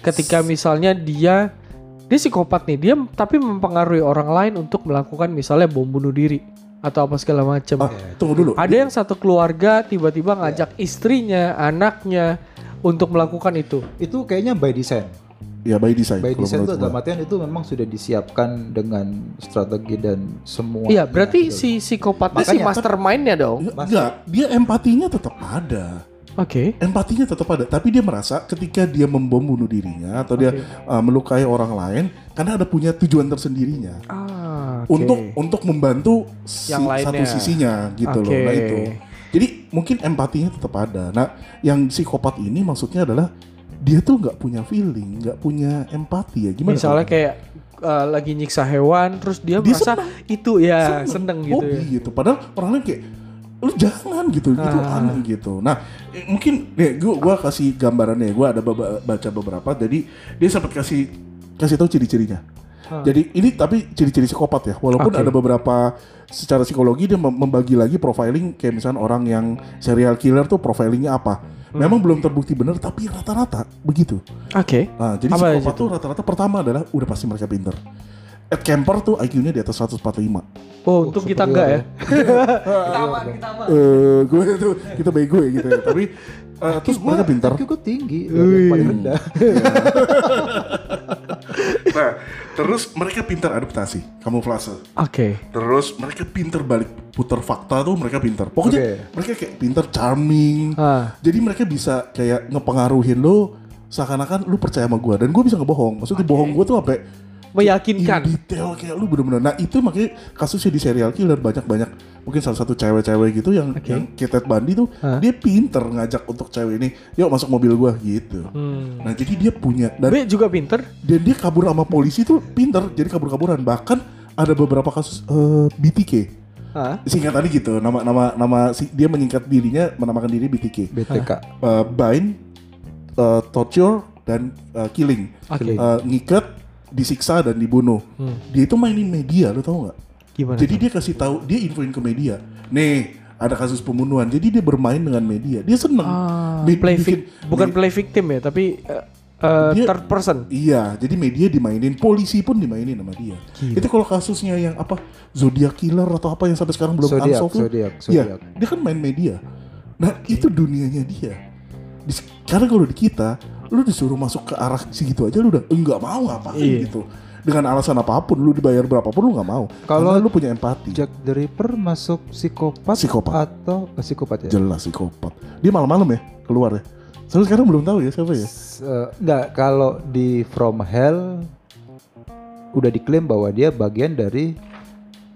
S1: Ketika misalnya dia dia psikopat nih, dia tapi mempengaruhi orang lain untuk melakukan misalnya bom bunuh diri atau apa segala macam.
S2: ah, tunggu dulu.
S1: Ada yang satu keluarga tiba-tiba ngajak istrinya, anaknya untuk melakukan itu.
S3: itu kayaknya by design
S2: Ya by design.
S3: by design itu dalam artian itu memang sudah disiapkan dengan strategi dan semua
S1: Iya, berarti si psikopatnya si
S3: Makanya,
S1: mastermindnya dong.
S2: Enggak, dia empatinya tetap ada.
S1: Oke.
S2: Empatinya tetap ada, tapi dia merasa ketika dia membom bunuh dirinya atau dia uh, melukai orang lain karena ada punya tujuan tersendirinya
S1: Ah, oke.
S2: untuk untuk membantu si-
S1: Yang lainnya.
S2: satu sisinya gitu loh.
S1: Oke.
S2: Nah itu. Jadi mungkin empatinya tetap ada. Nah, yang psikopat ini maksudnya adalah dia tuh nggak punya feeling, nggak punya empati ya. Gimana?
S1: Misalnya
S2: kalau-
S1: kayak uh, lagi nyiksa hewan, terus dia,
S2: Dia
S1: merasa itu ya seneng, gitu
S2: hobi
S1: ya.
S2: gitu. Padahal orang lain kayak lu jangan gitu, itu
S1: Ah.
S2: aneh gitu. Nah, eh, mungkin nih gua gua kasih gambarannya. Gua ada baca beberapa. Jadi dia sempat kasih kasih tahu ciri-cirinya. Jadi ini tapi ciri-ciri psikopat ya. Walaupun
S1: Ah. Oke.
S2: ada beberapa secara psikologi dia mem- membagi lagi profiling kayak misalnya orang yang serial killer tuh profilingnya apa.
S1: Hmm.
S2: Memang belum terbukti benar tapi rata-rata begitu.
S1: Oke.
S2: Nah, jadi
S1: Apa
S2: psikopat tuh rata-rata pertama adalah udah pasti mereka pinter. Ed Kemper tuh IQ-nya di atas 145.
S1: Oh, untuk kita enggak ya.
S2: Eh, gue itu kita bego ya gitu ya. Tapi eh, terus mereka pintar.
S3: IQ gue tinggi paling rendah
S2: Nah, terus mereka pintar adaptasi, kamuflase.
S1: Oke.
S2: Terus mereka pintar balik putar fakta tuh mereka pintar. Pokoknya
S3: Oke.
S2: mereka kayak pintar charming.
S1: Ah.
S2: Jadi mereka bisa kayak ngepengaruhin lo seakan-akan lu percaya sama gue dan gue bisa ngebohong. Maksudnya bohong gue tuh sampai
S1: Meyakinkan.
S2: in detail kayak lu bener-bener. Nah itu makanya kasusnya di serial killer banyak-banyak. Mungkin salah satu cewek-cewek gitu yang,
S1: Oke.
S2: yang Ted Bundy tuh
S1: Hah?
S2: dia pinter ngajak untuk cewek ini, yuk masuk mobil gua gitu.
S1: Hmm.
S2: Nah jadi dia punya dan,
S1: B juga pinter.
S2: dan dia kabur sama polisi tuh pinter, jadi kabur-kaburan. Bahkan ada beberapa kasus eh, BTK.
S1: Ah.
S2: Singkatannya gitu, nama nama nama si, dia menyingkat dirinya menamakan diri BTK.
S3: BTK
S2: Eh, bind, eh, torture dan eh, killing.
S1: Oke.
S2: Eh, ngikat, disiksa dan dibunuh.
S1: Hmm.
S2: Dia itu mainin media, lo tau nggak?
S1: Gimana?
S2: Jadi dia kasih tahu, dia infoin ke media. Nih, ada kasus pembunuhan. Jadi dia bermain dengan media. Dia seneng.
S1: Ah,
S2: Bi-
S1: play
S2: bikin-
S1: bukan play victim ya, tapi eh,
S2: Dia-
S1: third person.
S2: Iya, jadi media dimainin, polisi pun dimainin sama dia.
S1: Gila.
S2: Itu kalau kasusnya yang apa Zodiac killer atau apa yang sampai sekarang belum
S3: Zodiac,
S2: unsolved
S3: Zodiac,
S2: Iya,
S3: Zodiac.
S2: dia kan main media. Nah itu dunianya dia. Di, karena kalau di kita, lu disuruh masuk ke arah segitu aja lu udah enggak mau ngapain
S1: Iya.
S2: gitu. dengan alasan apa pun lu dibayar berapapun lu nggak mau Kalau lu punya empati
S3: Jack the Ripper masuk psikopat,
S2: Psikopat.
S3: atau eh, psikopat ya?
S2: jelas psikopat dia malam-malam ya keluar ya soalnya sekarang belum tahu ya siapa ya
S3: S- eh, enggak, kalau di From Hell udah diklaim bahwa dia bagian dari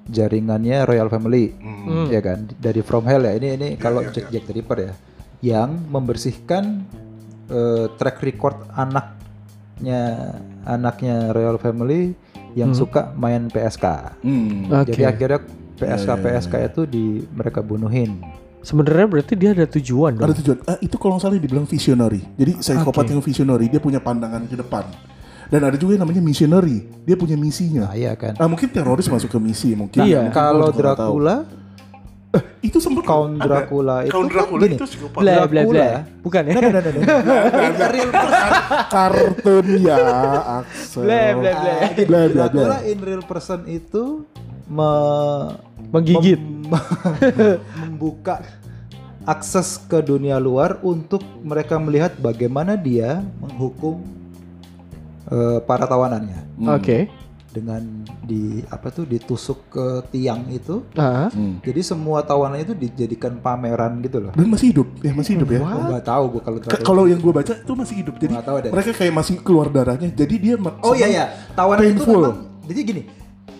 S3: jaringannya Royal Family,
S1: Hmm.
S3: ya kan? Dari From Hell ya. Ini ini kalau Jack Jack the Ripper ya, yang membersihkan eh, track record anaknya anaknya Royal Family yang suka main PSK.
S2: Hmm.
S1: Oke.
S3: Jadi akhirnya PSK
S2: Ya, ya, ya,
S3: PSK itu di mereka bunuhin.
S1: Sebenarnya berarti dia ada tujuan dong.
S2: ada tujuan Ah, itu kalau nggak salah dibilang visionary jadi psikopat
S1: Oke.
S2: yang visionary dia punya pandangan ke depan dan ada juga yang namanya missionary dia punya misinya
S3: Nah, iya kan.
S2: ah mungkin teroris masuk ke misi mungkin
S1: Iya.
S2: Mungkin
S3: Kalau
S2: tahu.
S3: Dracula,
S2: itu sempat
S3: Count
S2: ada.
S3: Dracula itu
S2: Count
S3: kan
S2: Dracula
S3: gini.
S2: itu psikopat
S1: Bla bla bla. Bukan ya?
S3: Nah, nah, nah, nah, nah. Real person.
S2: kartun ya Axel
S1: Bla bla bla.
S3: Ah,
S2: Bla, bla, bla.
S3: Dracula in real person itu me-
S1: Menggigit.
S3: mem- membuka akses ke dunia luar untuk mereka melihat bagaimana dia menghukum eh, para tawanannya
S1: Oke.
S3: Dengan di apa tuh ditusuk ke tiang itu.
S1: Ah.
S2: Hmm.
S3: Jadi semua tawanannya itu dijadikan pameran gitu loh.
S2: dan masih hidup ya masih hidup ya
S3: Gua nggak tahu gua kalau
S2: Ka- kalau yang gue baca itu masih hidup jadi
S3: Nggak tahu deh.
S2: mereka kayak masih keluar darahnya jadi dia
S3: Oh iya
S2: senang-
S3: ya, tawanan itu
S2: painful.
S3: memang jadi gini.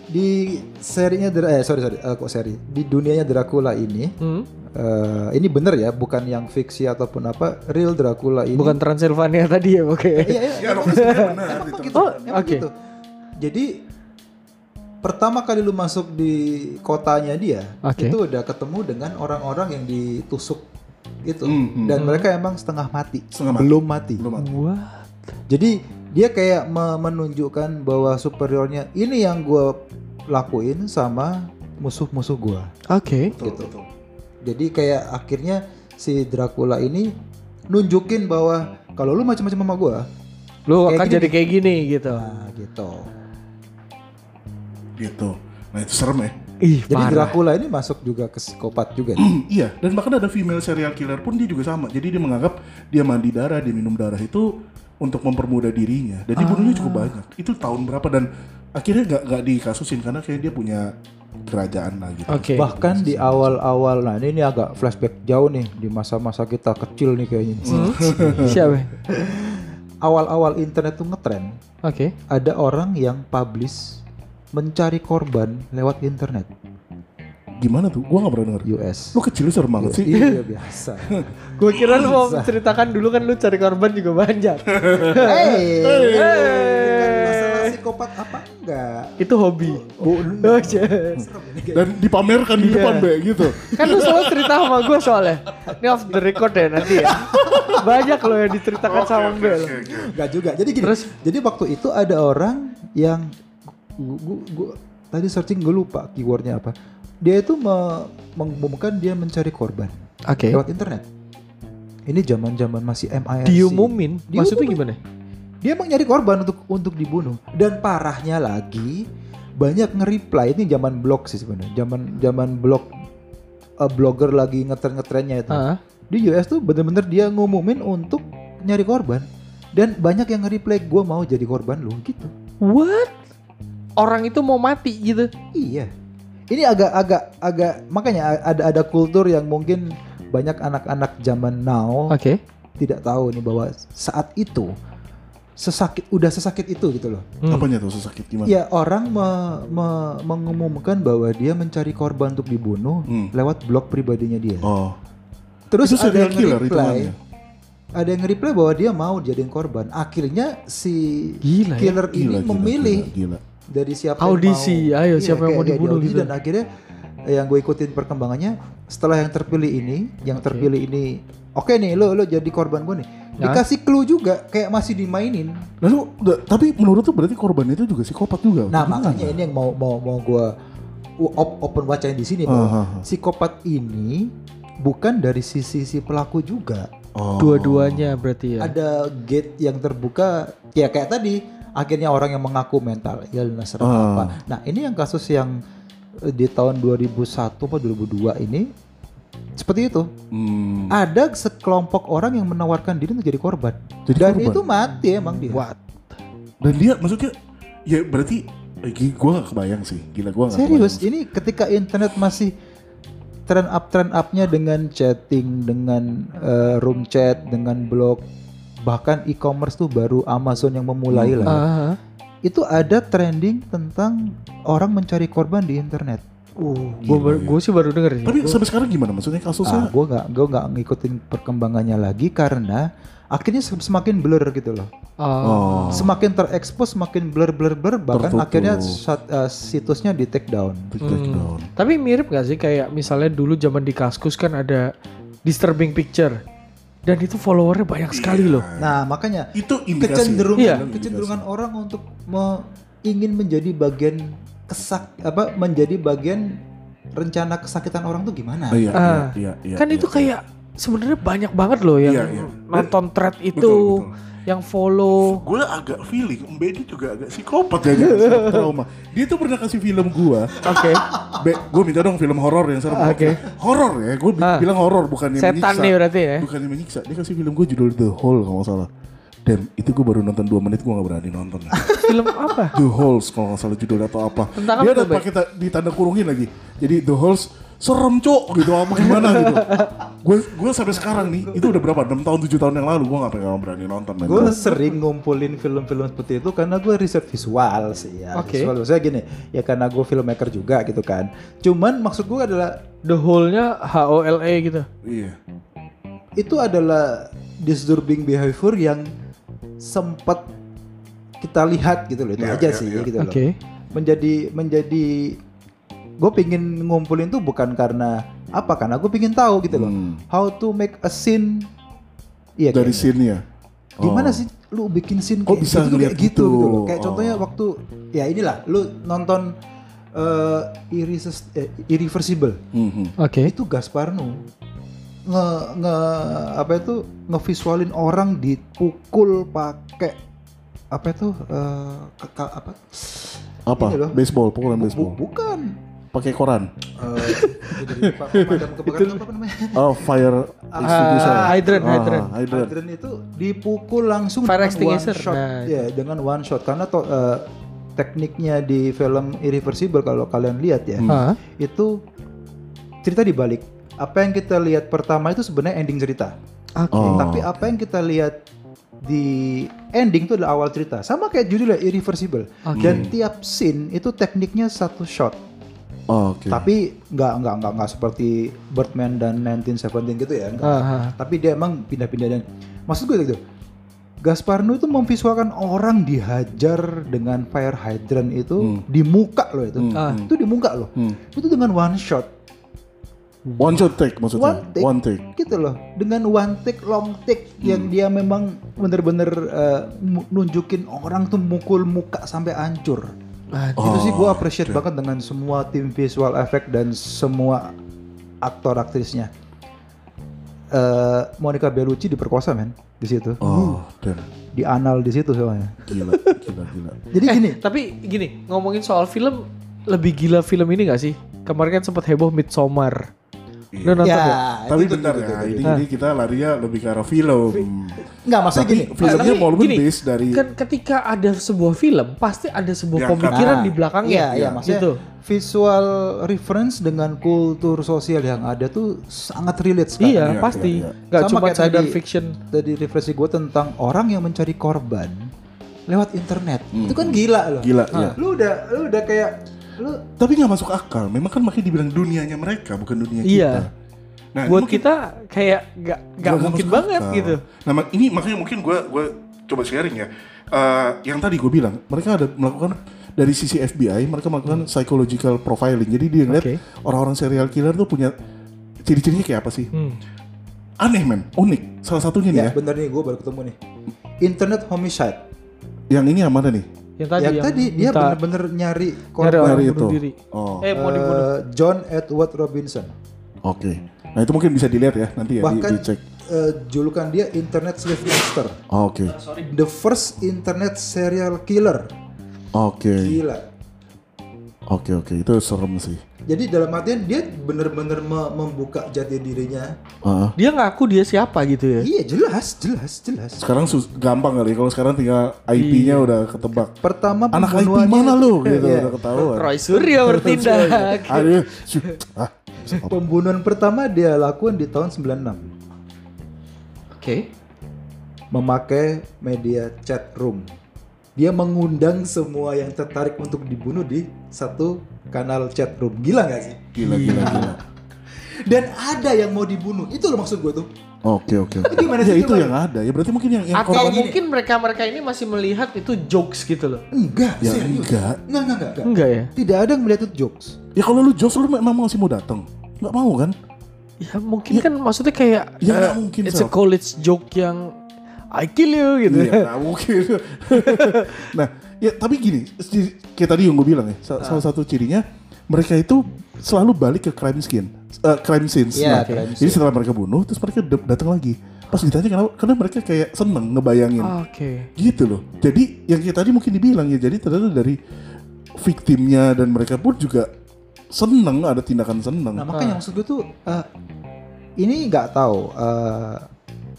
S3: Di serinya eh sorry sorry eh, kok seri. Di dunianya Dracula ini
S1: Hmm.
S3: eh, ini bener ya, bukan yang fiksi ataupun apa, real Dracula ini.
S1: Bukan Transylvania tadi ya, oke.
S3: Iya, iya,
S2: Ya,
S3: emang
S2: di
S3: gitu,
S1: Oh,
S3: emang
S1: oke.
S3: gitu. Jadi pertama kali lu masuk di kotanya dia,
S1: Oke.
S3: itu udah ketemu dengan orang-orang yang ditusuk gitu,
S2: Hmm, hmm.
S3: dan mereka emang setengah mati,
S2: Setengah mati.
S3: belum mati.
S2: belum mati.
S1: Wah.
S3: Jadi dia kayak me- menunjukkan bahwa superiornya ini yang gue lakuin sama musuh-musuh gue.
S1: Oke.
S2: Betul,
S3: Gitu.
S2: betul.
S3: Jadi kayak akhirnya si Dracula ini nunjukin bahwa kalau lu macam-macam sama gue,
S1: Lu akan
S3: gini
S1: jadi kayak gini gitu.
S3: nah gitu.
S2: Gitu nah itu serem ya
S1: Ih,
S3: Jadi
S1: parah.
S3: Dracula ini masuk juga ke psikopat juga. nih.
S2: iya dan bahkan ada female serial killer pun dia juga sama jadi dia menganggap dia mandi darah dia minum darah itu untuk mempermudah dirinya dan dibunuhnya cukup banyak itu tahun berapa dan akhirnya nggak nggak dikasusin karena kayak dia punya kerajaan lah gitu
S1: Oke.
S3: Bahkan di awal-awal, nah ini, ini agak flashback jauh nih di masa-masa kita kecil nih kayaknya.
S1: Hmm? Siapa?
S3: Awal-awal internet tuh ngetren,
S1: Oke.
S3: ada orang yang publish mencari korban lewat internet
S2: gimana tuh gua nggak pernah denger
S3: US.
S2: lu kecil serem banget sih
S3: Iya biasa.
S1: Gue kira lu mau menceritakan dulu kan lu cari korban juga banyak.
S3: Hei,
S1: Hey.
S3: masalah psikopat apa enggak?
S1: Itu hobi.
S3: Bu,
S1: Oh, iya.
S2: dan dipamerkan di
S1: Iya.
S2: depan be gitu
S1: kan lu selalu cerita sama gue soalnya. Ini off the record ya nanti ya. Banyak loh yang diceritakan sama Mbak. lo.
S3: Enggak juga. Jadi gini.
S1: Terus?
S3: jadi waktu itu ada orang yang gua, gua- gua- tadi searching gue lupa keywordnya apa. Dia itu me, mengumumkan dia mencari korban
S1: Oke.
S3: lewat internet. Ini zaman-zaman masih MIRC.
S1: Diumumin. Maksudnya
S3: Diumumin.
S1: gimana?
S3: Dia emang nyari korban untuk untuk dibunuh. Dan parahnya lagi banyak nge-reply ini zaman blog sih sebenarnya. Zaman zaman blog eh, blogger lagi ngetren-ngetrennya itu.
S1: Ah.
S3: Di US tuh bener-bener dia ngumumin untuk nyari korban. Dan banyak yang nge-reply gue mau jadi korban lu gitu.
S1: What? Orang itu mau mati gitu.
S3: Iya. Ini agak agak agak makanya ada ada kultur yang mungkin banyak anak-anak zaman now
S1: Oke.
S3: tidak tahu nih bahwa saat itu sesakit udah sesakit itu gitu loh.
S1: Hmm.
S2: apanya tuh sesakit gimana
S3: Ya orang me- me- mengumumkan bahwa dia mencari korban untuk dibunuh
S2: Hmm.
S3: lewat blog pribadinya dia.
S2: oh
S3: Terus
S2: itu
S3: ada yang
S2: killer
S3: reply, ada yang reply bahwa dia mau jadiin korban. Akhirnya si
S1: Gila ya.
S3: killer ini
S2: gila, gila,
S3: memilih
S2: gila, gila.
S3: Dari siapa
S1: Audisi,
S3: yang mau.
S1: ayo,
S3: Iya,
S1: siapa yang mau dibunuh
S3: diaudisi
S1: gitu.
S3: Dan akhirnya eh, yang gue ikutin perkembangannya setelah yang terpilih ini, yang terpilih ini, oke nih lo lo jadi korban gue nih.
S1: Ya.
S3: Dikasih clue juga kayak masih dimainin.
S2: lalu tapi menurut tuh berarti korban itu juga psikopat juga
S3: Nah makanya ini yang mau mau mau gue op- open wacain di sini
S2: Ah,
S3: bahwa
S2: ah, ah.
S3: psikopat ini bukan dari sisi si pelaku juga.
S2: Oh.
S1: Dua-duanya berarti ya.
S3: Ada gate yang terbuka ya kayak tadi akhirnya orang yang mengaku mental illness atau
S2: Ah.
S3: apa. Nah, ini yang kasus yang eh, di tahun 2001 atau 2002 ini seperti itu.
S2: Hmm.
S3: Ada sekelompok orang yang menawarkan diri untuk jadi korban.
S2: Jadi
S3: Dan
S2: korban?
S3: itu mati emang dia.
S1: What?
S2: Dan dia maksudnya Ya berarti eh, gue gak kebayang sih. Gila gue gak
S3: Serius,
S2: kebayang.
S3: ini ketika internet masih trend up trend upnya dengan chatting, dengan eh, room chat, dengan blog, bahkan e-commerce tuh baru Amazon yang memulai lah. ya.
S1: Ah,
S3: Itu ada trending tentang orang mencari korban di internet.
S1: uh, gue gue sih baru denger sih.
S2: Tapi sampai sekarang gimana? Maksudnya
S3: Ah,
S2: kasusnya?
S3: gue nggak gue nggak ngikutin perkembangannya lagi karena akhirnya sem- semakin blur gitu loh.
S1: Ah,
S2: oh.
S3: Semakin terekspos, semakin blur blur blur, bahkan
S2: Tertutup.
S3: akhirnya sat- eh, situsnya di take down.
S2: Take down.
S1: Tapi mirip gak sih kayak misalnya dulu zaman di Kaskus kan ada disturbing picture dan itu followernya banyak sekali loh.
S3: Nah makanya
S2: Itu indikasi.
S3: kecenderungan
S1: Iya.
S3: kecenderungan orang untuk me- ingin menjadi bagian kesak apa menjadi bagian rencana kesakitan orang tuh gimana?
S2: Oh, iya,
S1: Ah.
S2: iya, iya,
S1: kan
S2: iya,
S1: itu
S2: iya.
S1: kayak sebenarnya banyak banget loh yang
S2: Iya, iya.
S1: nonton thread itu,
S2: Betul, betul.
S1: Yang follow.
S2: Gue agak feeling Mbedi juga agak psikopat ya trauma. Dia tuh pernah kasih film gue.
S1: Oke.
S2: Be, gue minta dong film horor yang serem.
S1: Oke.
S2: Horor ya, gue
S1: Ah.
S2: bilang horor bukan yang
S1: Setan
S2: menyiksa.
S1: nih berarti ya.
S2: Bukan yang menyiksa. Dia kasih film gue judul The Hole kalau nggak salah. Dan itu gue baru nonton 2 menit gue gak berani nonton.
S1: Film apa?
S2: The Holes kalau nggak salah judulnya atau apa.
S1: Tentang
S2: Dia
S1: apa
S2: ada pakai ta- ditanda kurungin lagi. Jadi The Holes serem cok gitu apa gimana gitu. Gue gue sampai sekarang nih itu udah berapa 6 tahun 7 tahun yang lalu gue gak pernah berani nonton.
S3: Gue sering ngumpulin film-film seperti itu karena gue riset visual sih ya.
S1: Oke.
S3: Visual saya gini, ya karena gue filmmaker juga gitu kan. Cuman maksud gue adalah
S1: The Hole-nya H O L E gitu.
S2: Iya.
S3: itu adalah disturbing behavior yang sempat kita lihat gitu loh itu
S2: Iya,
S3: aja
S2: iya,
S3: sih
S2: iya.
S3: gitu loh.
S1: Oke.
S3: Menjadi menjadi gue pingin ngumpulin tuh bukan karena apa karena gue pingin tahu gitu loh
S2: Hmm.
S3: how to make a scene iya
S2: Dari
S3: kayak-
S2: scene-nya.
S3: gimana
S2: Oh.
S3: sih lu bikin scene
S2: Kok
S3: kayak
S2: bisa
S3: gitu, kayak gitu,
S2: gitu?
S3: gitu loh. kayak
S2: Oh.
S3: contohnya waktu ya inilah lu nonton eh Irresis- eh, irreversible
S2: Mhm.
S1: Oke.
S3: itu Gasparno nge nge apa itu ngevisualin orang dipukul pakai apa itu eh, ke- ke- apa
S2: Apa?
S3: Loh.
S2: Baseball, pukulan
S3: Bu-
S2: baseball.
S3: bukan
S2: Pakai koran.
S3: Eh, jadi lupa pemadam kebakaran apa namanya
S2: Oh, fire extinguisher.
S1: Ah, hydrant,
S2: Ah,
S1: hydrant.
S2: hydrant.
S3: Hydrant itu dipukul langsung
S1: Fire
S3: dengan
S1: extinguisher,
S3: one shot
S1: nah,
S3: ya dengan one shot karena to, eh, tekniknya di film Irreversible kalau kalian lihat ya
S1: Ah,
S3: itu cerita dibalik apa yang kita lihat pertama itu sebenarnya ending cerita
S1: Oke.
S2: Oh.
S3: Tapi apa yang kita lihat di ending itu adalah awal cerita. Sama kayak judulnya Irreversible.
S1: Oke.
S3: Dan tiap scene itu tekniknya satu shot.
S2: Oh, Oke.
S3: Tapi nggak nggak nggak nggak seperti Birdman dan 1917 gitu ya. nggak.
S1: Ah, ah.
S3: Tapi dia emang pindah-pindah dan maksud gue gitu. Gasparno itu memvisualkan orang dihajar dengan fire hydrant itu di muka loh itu.
S2: Hmm,
S1: Ah.
S3: Itu di muka loh.
S2: Hmm.
S3: Itu dengan one shot.
S2: One shot take maksudnya.
S3: One take.
S2: One take.
S3: gitu loh dengan one take long take yang dia memang bener-bener mu- nunjukin orang tuh mukul muka sampai hancur
S1: Ah,
S3: itu sih. Gue
S2: Oh,
S3: appreciate banget dengan semua tim visual effect dan semua aktor aktrisnya. Eh, Monica Bellucci diperkosa men di situ.
S2: Oh, dan
S3: di anal di situ soalnya.
S2: Gila, gila, gila.
S3: jadi gini.
S1: Tapi gini, ngomongin soal film, lebih gila film ini gak sih? Kemarin kan sempat heboh Midsommar. Lu nonton
S3: ya
S1: nggak?
S2: Tapi
S3: itu-
S2: bentar
S3: itu-
S2: ya,
S3: itu-
S2: ini,
S3: itu.
S2: ini kita larinya lebih ke arah film.
S3: nggak maksudnya
S2: Tapi
S3: gini
S2: filmnya walaupun
S1: gini,
S2: based dari
S1: Kan ketika ada sebuah film, pasti ada sebuah
S2: Ya,
S1: pemikiran
S3: Nah,
S1: di belakangnya.
S3: Iya, iya, maksudnya
S1: Gitu.
S3: visual reference dengan kultur sosial yang ada tuh sangat relate sekali.
S1: Iya,
S2: Iya,
S1: pasti.
S2: iya,
S1: Gak
S3: Sama
S1: cuma
S3: tadi-
S1: fiction.
S3: Tadi referensi gue tentang orang yang mencari korban lewat internet. Itu kan gila loh.
S2: Hmm. Gila,
S3: Nah,
S2: iya.
S3: Lu udah lu udah kayak lu
S2: Tapi nggak masuk akal. Memang kan makanya dibilang dunianya mereka, bukan dunia
S1: Iya.
S2: kita. Nah,
S1: Buat
S2: mungkin-
S1: kita kayak gak, gak
S2: Nggak
S1: mungkin banget
S2: akal.
S1: gitu.
S2: Nah, mak- ini makanya mungkin gue gue coba sharing ya. Eh, yang tadi gue bilang, mereka ada melakukan dari sisi FBI, mereka melakukan psychological profiling. Jadi dia ngeliat
S1: Oke.
S2: orang-orang serial killer tuh punya ciri-cirinya kayak apa sih?
S1: Hmm.
S2: Aneh men, unik. Salah satunya nih
S3: ya
S2: ya.
S3: bener nih gue baru ketemu nih. Internet homicide.
S2: Yang ini yang mana nih?
S1: Yang tadi
S3: yang,
S1: yang
S3: tadi dia
S1: minta
S3: bener-bener nyari
S1: nyari
S3: korban.
S1: bunuh
S2: itu.
S1: diri.
S2: Oh,
S1: Eh mau dibunuh.
S3: Eh, John Edward Robinson.
S2: oke. Nah itu mungkin bisa dilihat ya nanti ya di,
S3: Bahkan
S2: dicek.
S3: eh, julukan dia Internet Slave Master.
S2: Oh, Oke,
S3: The first internet serial killer.
S2: oke,
S3: Gila.
S2: oke, oke. Itu serem sih.
S3: Jadi dalam artian dia bener-bener me- membuka jati dirinya.
S2: Ah.
S1: Dia ngaku dia siapa gitu ya.
S3: Iya jelas, jelas, jelas.
S2: Sekarang sus- gampang kali kalau sekarang tinggal IP-nya
S1: Iya.
S2: udah ketebak.
S3: Pertama
S2: Anak IP mana lu gitu
S3: Iya.
S2: udah ketahuan.
S1: Roy Suryo bertindak.
S2: Aduh, ah,
S3: Pembunuhan pertama dia lakukan di tahun 96
S1: Oke.
S3: memakai media chat room. Dia mengundang semua yang tertarik untuk dibunuh di satu kanal chat room. Gila gak sih?
S2: gila gila gila.
S3: Dan ada yang mau dibunuh. Itu loh maksud gue tuh.
S2: Oke oke. oke.
S3: Gimana
S2: Ya
S3: sih,
S2: itu
S3: coba?
S2: yang ada. Ya berarti mungkin yang yang
S1: Atau
S2: korban
S1: mungkin mereka-mereka ini masih melihat itu jokes gitu loh.
S3: Enggak,
S2: ya
S3: serius.
S2: enggak.
S3: Enggak, enggak, enggak, enggak.
S1: Enggak ya?
S3: Tidak ada yang melihat itu jokes.
S2: Ya kalau lu Jos lu memang masih mau datang. Enggak mau kan?
S1: Ya mungkin kan maksudnya kayak
S2: Ya,
S1: eh,
S2: mungkin,
S1: it's a
S2: Sal.
S1: college joke yang I kill you gitu.
S2: Iya, nggak mungkin. nah, ya tapi gini, kayak tadi yang gue bilang ya, sa- salah satu cirinya mereka itu selalu balik ke crime scene, eh, crime scenes.
S3: Iya,
S2: Nah,
S3: crime
S2: Jadi setelah mereka bunuh, terus mereka datang lagi. Pas ditanya kenapa, karena mereka kayak seneng ngebayangin,
S1: Oke.
S2: gitu loh. Jadi yang kayak tadi mungkin dibilang ya, jadi ternyata dari victimnya dan mereka pun juga seneng ada tindakan seneng.
S3: Nah makanya maksud gue tuh eh, ini nggak tahu eh,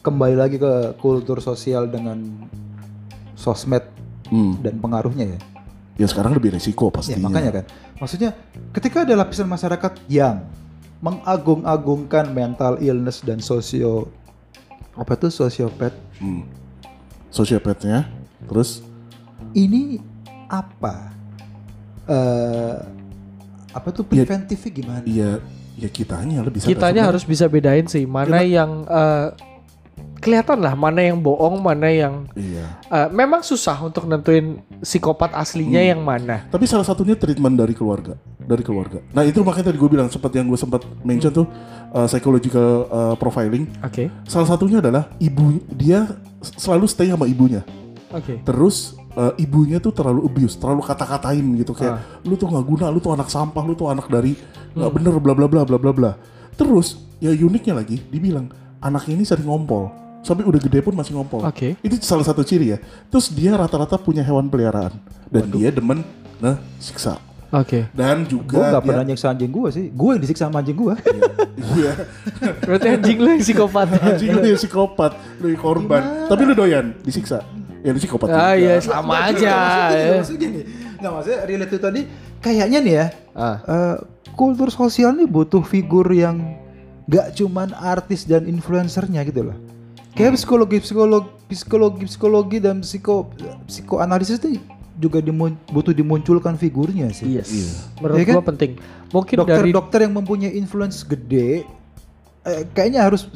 S3: kembali lagi ke kultur sosial dengan sosmed
S2: Hmm.
S3: dan pengaruhnya ya.
S2: Ya sekarang lebih resiko
S3: Ya
S2: pastinya.
S3: makanya kan. Maksudnya ketika ada lapisan masyarakat yang mengagung-agungkan mental illness dan sosio apa tuh sosiopat
S2: Hmm. Sociopatnya, terus
S3: ini apa? Eh apa tuh
S2: Ya,
S3: preventifnya gimana?
S2: Iya, ya kitanya lebih bisa
S1: Kitanya harus bisa bedain sih mana yang eh, kelihatan lah mana yang bohong, mana yang
S2: Iya.
S1: eh, memang susah untuk nentuin psikopat aslinya yang mana.
S2: Tapi salah satunya treatment dari keluarga, dari keluarga. Nah itu makanya tadi gue bilang seperti yang gue sempat mention tuh uh, psychological uh, profiling.
S1: Oke.
S2: Salah satunya adalah ibu dia selalu stay sama ibunya.
S1: Oke.
S2: Terus uh, ibunya tuh terlalu abuse, terlalu kata-katain gitu kayak
S1: Ah.
S2: lu tuh nggak guna, lu tuh anak sampah, lu tuh anak dari nggak bener bla bla bla bla bla bla. Terus ya uniknya lagi dibilang anaknya ini sering ngompol. Sampai udah gede pun masih ngompol.
S1: Oke.
S2: Itu salah satu ciri ya. Terus dia rata-rata punya hewan peliharaan dan dia demen nah siksa.
S1: Oke.
S2: Dan
S3: Gue
S2: juga
S3: nggak
S2: dia-
S3: pernah nyiksa anjing gue sih. Gue yang disiksa sama anjing gue.
S2: Iya.
S1: Berarti anjing lu yang psikopat.
S2: Anjing lu yang psikopat, lu yang korban. Tapi lu doyan disiksa. Ya lu psikopat.
S1: ah
S2: juga.
S1: iya sama aja.
S3: Maksudnya,
S1: ya.
S3: maksudnya gini, nggak maksudnya relate itu tadi kayaknya nih ya
S1: Ah.
S3: eh, kultur sosial nih butuh figur yang gak cuman artis dan influencernya gitu loh. Kayak psikologi psikologi psikologi psikologi dan psiko psikoanalisis itu juga dimun- butuh dimunculkan figurnya sih.
S1: Yes.
S2: Iya.
S1: Menurut
S3: Iya kan?
S1: gua penting. Mungkin dari
S3: Dokter-dokter yang mempunyai influence gede eh, kayaknya harus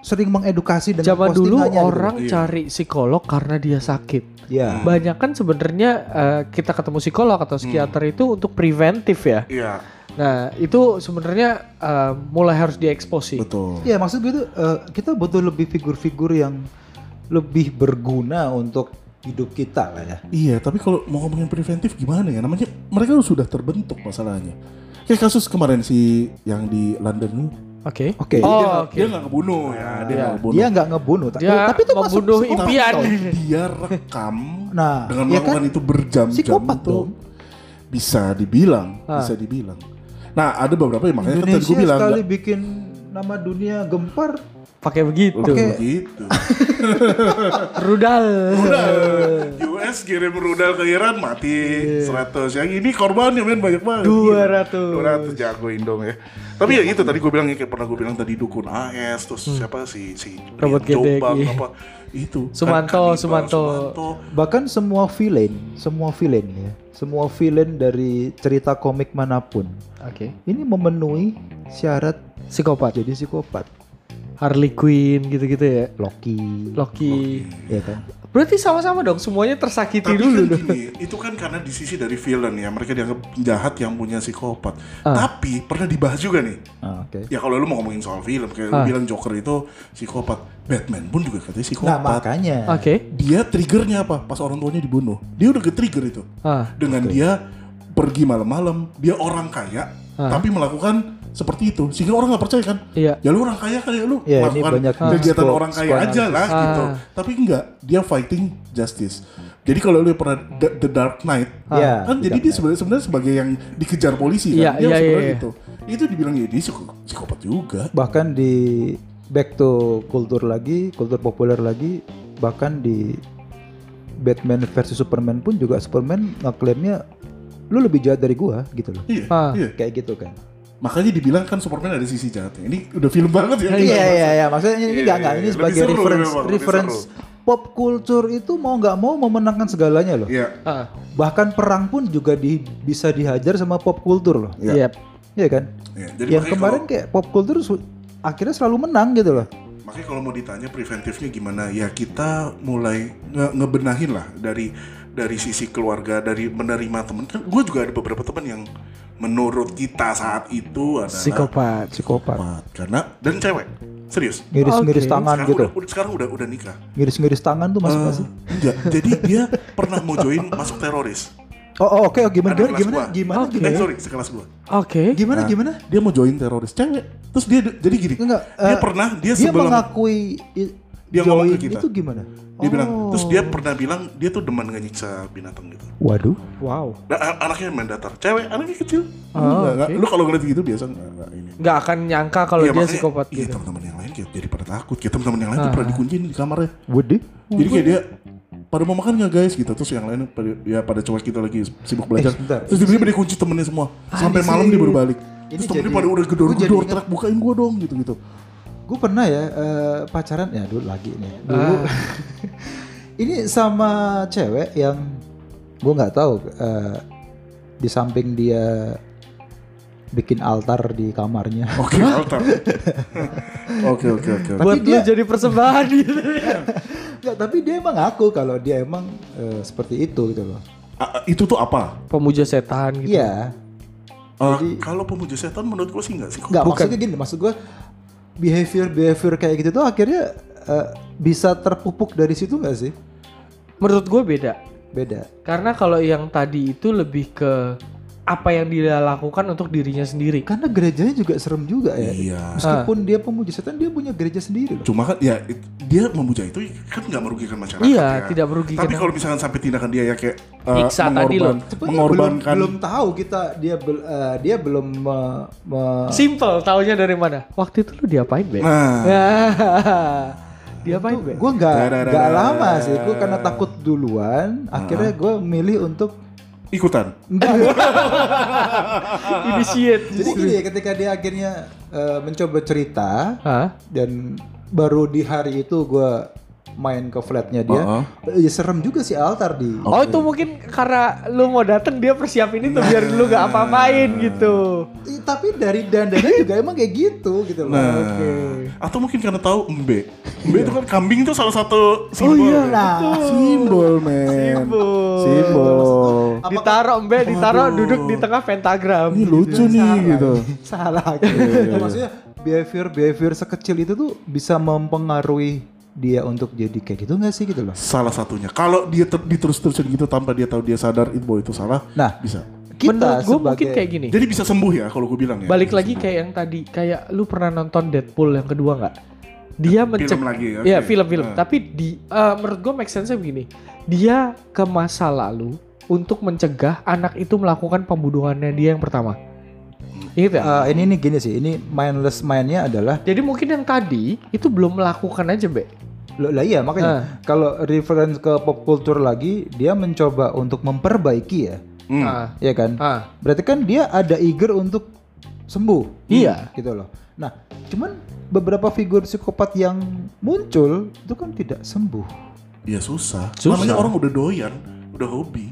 S3: sering mengedukasi dengan
S1: zaman dulu
S3: gitu.
S1: orang
S2: Iya.
S1: cari psikolog karena dia sakit.
S3: ya.
S1: Banyak kan sebenarnya eh, kita ketemu psikolog atau psikiater itu untuk preventif ya.
S2: Iya,
S1: Nah itu sebenarnya eh, mulai harus diekspos sih.
S2: betul.
S3: Ya maksud gue tuh eh, kita butuh lebih figur-figur yang lebih berguna untuk hidup kita lah ya.
S2: Iya, tapi kalau mau ngomongin preventif gimana ya? Namanya mereka sudah terbentuk masalahnya. Kayak kasus kemarin si yang di London itu.
S1: Oke.
S3: Oke.
S2: dia
S1: Oh
S2: dia nggak ngebunuh ya, dia
S1: Iya.
S2: nggak ngebunuh.
S3: Dia nggak ngebunuh, ta-
S1: Dia
S3: tapi itu masuk
S1: membunuh
S3: psikopat
S1: impian.
S2: dia rekam
S3: Nah,
S2: dengan
S3: ya
S2: melakukan
S3: kan?
S2: itu berjam-jam
S3: Psikopat
S2: itu
S3: dong.
S2: bisa dibilang,
S1: Ah.
S2: bisa dibilang. Nah, ada beberapa yang makanya kan tadi
S3: Indonesia
S2: gue bilang
S3: sekali bikin nama dunia gempar.
S1: Pakai begitu.
S3: Pakai-
S2: begitu.
S1: Rudal.
S2: Rudal. US kirim rudal ke Iran mati 100. Yang ini korbannya men banyak banget.
S1: 200.
S2: 200 jago Indong ya. Tapi ya itu tadi gue bilang ya kayak pernah gue bilang tadi dukun AS terus siapa si si
S1: Hmm. Robot
S2: Jombang,
S1: iya.
S2: apa itu
S1: Sumanto,
S2: Kan- Kanibal,
S1: Sumanto.
S3: Bahkan semua villain, semua villain ya, semua villain dari cerita komik mana pun,
S1: Oke.
S3: ini memenuhi syarat
S1: Psikopat.
S3: jadi psikopat.
S1: Harley Quinn gitu-gitu ya.
S3: Loki,
S1: Loki.
S3: ya kan?
S1: Berarti sama-sama dong. Semuanya tersakiti
S2: Tapi
S1: dulu
S2: kan
S1: dong.
S2: gini, itu kan karena di sisi dari villain ya, mereka dianggap jahat yang punya psikopat.
S1: Ah.
S2: Tapi pernah dibahas juga nih.
S3: Ah, Oke.
S2: Ya kalau lu mau ngomongin soal film, kayak
S1: Ah.
S2: lu bilang Joker itu psikopat. Batman pun juga katanya
S3: Nah
S2: psikopat.
S3: makanya.
S1: Oke.
S2: dia triggernya apa? Pas orang tuanya dibunuh. Dia udah ke-trigger itu.
S1: Ah.
S2: Dengan dia pergi malam-malam, dia orang kaya,
S1: Ah.
S2: tapi melakukan seperti itu. Sehingga orang nggak percaya kan?
S1: Iya.
S2: Ya lu orang kaya kali ya lu
S3: Ya,
S2: melakukan kegiatan
S3: psiko-
S2: orang kaya aja lah
S1: Ah.
S2: gitu. Tapi enggak, dia fighting justice. Jadi kalau lu pernah The, The Dark Knight,
S3: Iya,
S2: kan
S3: The
S2: jadi dia sebenarnya sebenarnya sebagai yang dikejar polisi kan. Dia
S1: iya,
S2: sebenarnya
S1: iya.
S2: gitu. Itu dibilang ya dia psiko- psikopat juga.
S3: bahkan di back to kultur lagi kultur populer lagi bahkan di Batman versus Superman pun juga Superman ngeklaimnya lu lebih jahat dari gua gitu loh
S2: Iya,
S1: Ah.
S2: iya.
S3: kayak gitu kan
S2: Makanya dibilang kan Superman ada sisi jahatnya. Ini udah film banget ya.
S3: iya iya iya maksudnya ini
S2: Iya,
S3: enggak enggak
S2: iya,
S3: ini
S2: iya.
S3: sebagai
S2: seru,
S3: reference
S2: memang,
S3: reference pop culture itu mau nggak mau memenangkan segalanya loh
S2: Iya.
S1: Ah,
S3: bahkan perang pun juga di, bisa dihajar sama pop culture loh
S2: Iya.
S1: yep.
S3: Iya kan
S2: Iya, Jadi
S3: yang kemarin
S2: kalau-
S3: kayak pop culture su- akhirnya selalu menang gitu loh
S2: Makanya kalau mau ditanya preventifnya gimana, ya kita mulai nge- ngebenahin lah dari dari sisi keluarga, dari menerima temen. Kan gue juga ada beberapa teman yang menurut kita saat itu adalah
S1: Psikopat.
S3: psikopat
S2: psikopat. Karena dan cewek, serius.
S3: ngiris-ngiris
S1: Oke.
S3: tangan
S2: Sekarang
S3: gitu
S2: udah, sekarang udah udah nikah.
S3: ngiris-ngiris tangan tuh masuk sih
S2: enggak, jadi dia pernah mau join masuk teroris.
S3: oh, oh, oke gimana
S2: Ada
S3: gimana
S2: kelas
S3: gimana
S2: gua.
S3: gimana
S1: Oke.
S3: gimana
S2: Eh sorry, sekelas gue.
S1: Oke.
S3: gimana
S2: Nah,
S3: gimana
S2: Dia mau join teroris cewek. Terus dia jadi gini.
S3: Enggak,
S2: dia
S3: eh,
S2: pernah dia,
S3: dia
S2: sebelum
S3: mengakui
S2: Dia ngomong ke kita.
S3: itu gimana
S2: dia bilang,
S3: Oh.
S2: terus dia pernah bilang dia tuh demen nyiksa binatang gitu.
S3: waduh
S1: Wow.
S2: Nah, an- anaknya main datar, cewek anaknya kecil.
S1: Oh,
S2: Enggak, enggak.
S1: oke.
S2: Lu kalau ngeliat gitu biasa enggak, enggak ini.
S1: Nggak akan nyangka kalau
S2: Iya,
S1: dia
S2: makanya-
S1: psikopat
S2: Iya,
S1: gitu.
S2: teman-teman yang lain kayak jadi pada takut. Kayak teman-teman yang lain tuh
S1: Ah.
S2: pernah dikunciin di kamarnya.
S3: Waduh.
S2: Jadi kayak dia pada mau makan nggak guys gitu terus yang lain pada, ya pada cuek kita lagi sibuk belajar
S3: Eh, sebentar.
S2: terus tiba-tiba dikunci temennya semua sampai
S3: ini
S2: malam dia baru balik
S3: ini
S2: terus temennya
S3: jadi-
S2: pada udah gedor-gedor teriak bukain gua dong gitu gitu
S3: Gue pernah ya eh, pacaran ya dulu lagi nih. Dulu
S1: Ah.
S3: ini sama cewek yang gue nggak tahu eh, di samping dia bikin altar di kamarnya.
S2: oke altar oke oke oke oke.
S1: Buat
S3: dia-
S1: jadi persembahan gitu.
S3: Nggak, tapi dia emang ngaku kalau dia emang eh, seperti itu gitu loh.
S2: Ah, itu tuh apa
S1: Pemuja setan gitu.
S3: Iya.
S2: Ah,
S3: Jadi-
S2: kalau pemuja setan menurut gua sih nggak sih
S3: Nggak
S1: Bukan.
S3: maksudnya gini, maksud gue behavior behavior kayak gitu tuh akhirnya eh, bisa terpupuk dari situ nggak sih?
S1: Menurut gue beda.
S3: Beda.
S1: Karena kalau yang tadi itu lebih ke apa yang dia lakukan untuk dirinya sendiri.
S3: Karena gerejanya juga serem juga ya.
S2: Iya.
S3: Meskipun dia pemuja setan, dia punya gereja sendiri loh.
S2: cuma kan ya it- dia memuja itu kan nggak merugikan masyarakat
S1: Iya,
S2: ya.
S1: tidak merugikan.
S2: tapi kalau misalkan sampai tindakan dia ya kayak uh,
S1: Nyiksa tadi loh.
S3: Sebenarnya belum,
S2: mengorbankan
S3: belum tahu kita dia bel- eh, dia belum me- me-
S1: Simple taunya dari mana? Waktu itu lu diapain, Be?
S2: nah
S1: diapain, Be?
S3: gue nggak nggak lama sih gue karena takut duluan akhirnya gue milih untuk
S2: ikutan
S1: Initiate.
S3: jadi gini ketika dia akhirnya eh, mencoba cerita
S1: Hah?
S3: dan baru di hari itu gue main ke flatnya dia
S2: Uh-uh.
S3: ya serem juga sih altar di
S1: Oh itu mungkin karena lu mau dateng dia persiapin itu biar lu gak apa-apain gitu.
S3: Ih, tapi dari dandannya juga emang kayak gitu gitu loh
S2: Nah,
S1: Oke.
S2: atau mungkin karena tahu embe. Embe itu kan kambing itu salah satu simbol.
S1: iya.
S2: kan?
S3: nah
S2: Simbol, men.
S1: Simbol.
S2: Simbol.
S1: Ditaruh embe, ditaruh duduk di tengah pentagram.
S2: Ini lucu nih gitu.
S3: salah gitu. Ya, maksudnya behavior behavior sekecil itu tuh bisa mempengaruhi dia untuk jadi kayak gitu nggak sih gitu loh
S2: Salah satunya. Kalau dia ter- diterus-terusin gitu tanpa dia tahu dia sadar itu bahwa itu salah,
S3: nah
S2: bisa.
S3: kita
S1: Menurut gue mungkin kayak gini.
S2: Jadi bisa sembuh ya kalau gue bilang ya.
S1: Balik lagi kayak yang tadi, kayak lu pernah nonton Deadpool yang kedua nggak? Dia mencegah,
S2: lagi ya,
S1: ya film-film.
S2: Ah.
S1: Tapi di, eh, menurut gue make sense begini, dia ke masa lalu untuk mencegah anak itu melakukan pembunuhannya dia yang pertama. Ingat ya?
S3: Eh, ini nih gini sih ini mindless mindnya adalah
S1: Jadi mungkin yang tadi itu belum melakukan aja, Be.
S3: Loh, lah iya makanya
S1: Ah.
S3: kalau reference ke pop culture lagi dia mencoba untuk memperbaiki ya
S2: Hmm.
S1: Ah,
S3: ya kan
S1: ah.
S3: berarti kan dia ada eager untuk sembuh
S1: Iya.
S3: gitu loh nah cuman beberapa figur psikopat yang muncul itu kan tidak sembuh
S2: Ya susah.
S1: Susah.
S2: Namanya orang udah doyan, udah hobi.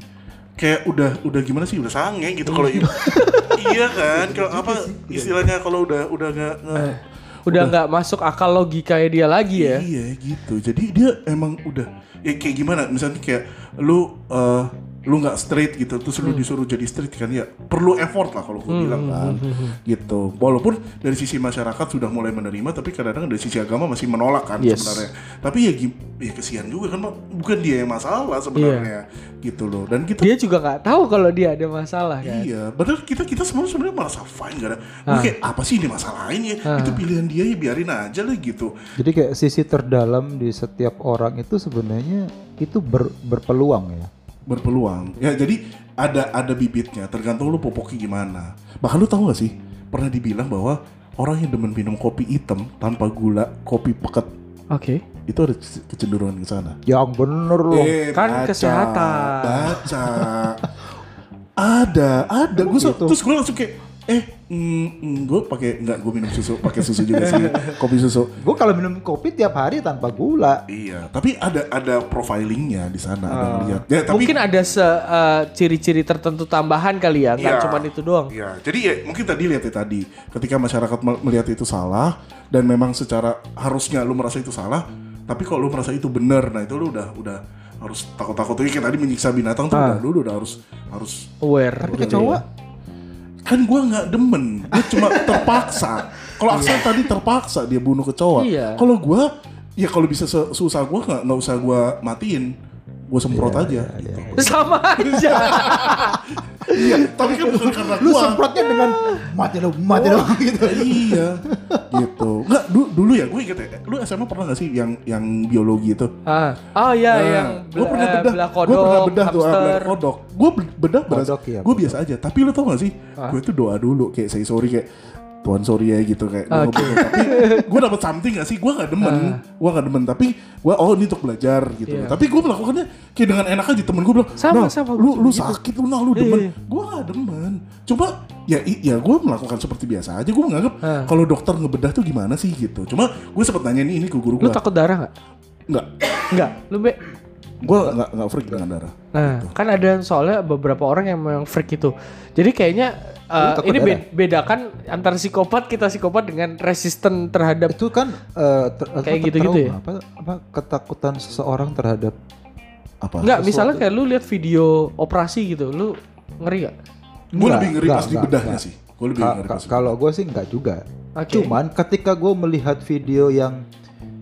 S2: Kayak udah udah gimana sih udah sange gitu kalau ibu. iya kan? Kalau apa istilahnya kalau udah udah nggak nggak-
S1: Udah nggak masuk akal logika dia lagi ya.
S2: Iya gitu. Jadi dia emang udah ya kayak gimana? Misalnya kayak lu eh, lu nggak straight gitu, terus
S1: Hmm.
S2: lu disuruh jadi straight kan ya perlu effort lah kalau gue bilang kan,
S1: hmm,
S2: gitu. Walaupun dari sisi masyarakat sudah mulai menerima, tapi kadang-kadang dari sisi agama masih menolak kan
S1: Yes.
S2: sebenarnya. Tapi ya ya kesian juga kan, bukan dia yang masalah sebenarnya, gitu loh. Dan kita
S1: Dia juga nggak tahu kalau dia ada masalah kan.
S2: Iya, padahal kita kita semua sebenarnya merasa fine gak ada.
S1: Ah.
S2: Kayak apa sih ini masalahin ya? Itu pilihan dia ya biarin aja lah gitu.
S3: jadi kayak sisi terdalam di setiap orang itu sebenarnya itu ber- berpeluang ya.
S2: Berpeluang. Ya jadi ada ada bibitnya, tergantung lu pupuknya gimana. Bahkan lu tahu gak sih, pernah dibilang bahwa orang yang demen minum kopi hitam tanpa gula, kopi peket
S1: Oke.
S2: itu ada kecenderungan ke sana.
S3: Yang bener loh.
S2: Eh,
S1: Kan kesehatan.
S2: Baca. ada, ada. Gue
S3: Gitu.
S2: terus gue langsung kayak, eh, mm, gue pakai nggak gue minum susu, pakai susu juga sih, kopi susu.
S3: Gue kalau minum kopi tiap hari tanpa gula.
S2: Iya, tapi ada ada profilingnya di sana, ada ngeliat. Ya, tapi
S1: Mungkin ada se eh, ciri-ciri tertentu tambahan kali ya, nggak
S2: Iya.
S1: cuma itu doang.
S2: Iya, jadi ya mungkin tadi lihat ya tadi, ketika masyarakat mel- melihat itu salah dan memang secara harusnya lu merasa itu salah, tapi kalau lu merasa itu benar, nah itu lu udah udah harus takut-takut kayak tadi menyiksa binatang tuh udah lu udah harus harus
S1: Aware.
S3: Tapi ke
S1: gitu
S3: cowok
S1: ya.
S2: Kan gua nggak demen, dia cuma terpaksa. Kalau Axel tadi terpaksa dia bunuh kecoa.
S1: Iya.
S2: Kalau gua ya kalau bisa susah gua nggak nggak usah gua matiin, gua semprot aja. gitu.
S1: Sama aja.
S2: Iya, tapi kan bukan karena
S3: lu
S2: gua.
S3: semprotnya dengan mati dong, mati dong gitu.
S2: iya gitu nggak du- dulu ya gue inget ya. Lu SMA pernah gak sih yang yang biologi itu?
S1: Ah. Oh iya yang
S2: gue pernah
S1: eh,
S2: bedah.
S1: belah
S2: gue pernah bedah tuh ah, belah kodok. Gue bedah beras.
S3: Iya,
S2: gue biasa aja. Tapi lu tau gak sih? Gue tuh doa dulu kayak say sorry kayak Sorry ya gitu kayak ngebunuh. tapi gue dapet something gak sih gue gak demen gue gak demen tapi gue oh ini untuk belajar gitu
S1: Iya.
S2: tapi gue melakukannya kayak dengan enak aja temen gue bilang
S1: Sama,
S2: "Nah,
S1: sama,
S2: lu lu
S1: gitu."
S2: sakit lu nah lu demen
S1: Iya.
S2: gue gak demen coba ya ya gue melakukan seperti biasa aja gue menganggap
S1: Ah.
S2: kalau dokter ngebedah tuh gimana sih gitu cuma gue sempet nanya nih ini ke guru
S1: Lu
S2: gue
S1: takut darah nggak?
S2: nggak
S1: Nggak. Lu be.
S2: Gue nggak nggak freak dengan darah
S1: Nah, kan ada soalnya beberapa orang yang memang freak itu. Jadi kayaknya uh, ini
S3: darah?
S1: be- bedakan antara psikopat kita psikopat dengan resisten terhadap
S3: Itu kan eh, ter-
S1: Kayak gitu-gitu ya?
S3: trauma, Apa, apa ketakutan seseorang terhadap
S2: apa
S1: Enggak, misalnya kayak lu lihat video operasi gitu, lu ngeri gak?
S2: gue lebih ngeri
S3: enggak,
S2: pas
S3: enggak,
S2: dibedahnya
S3: enggak.
S2: sih gue lebih
S3: Ka-
S2: ngeri pas
S3: kalau gue sih nggak juga.
S1: Oke.
S3: Cuman ketika gue melihat video yang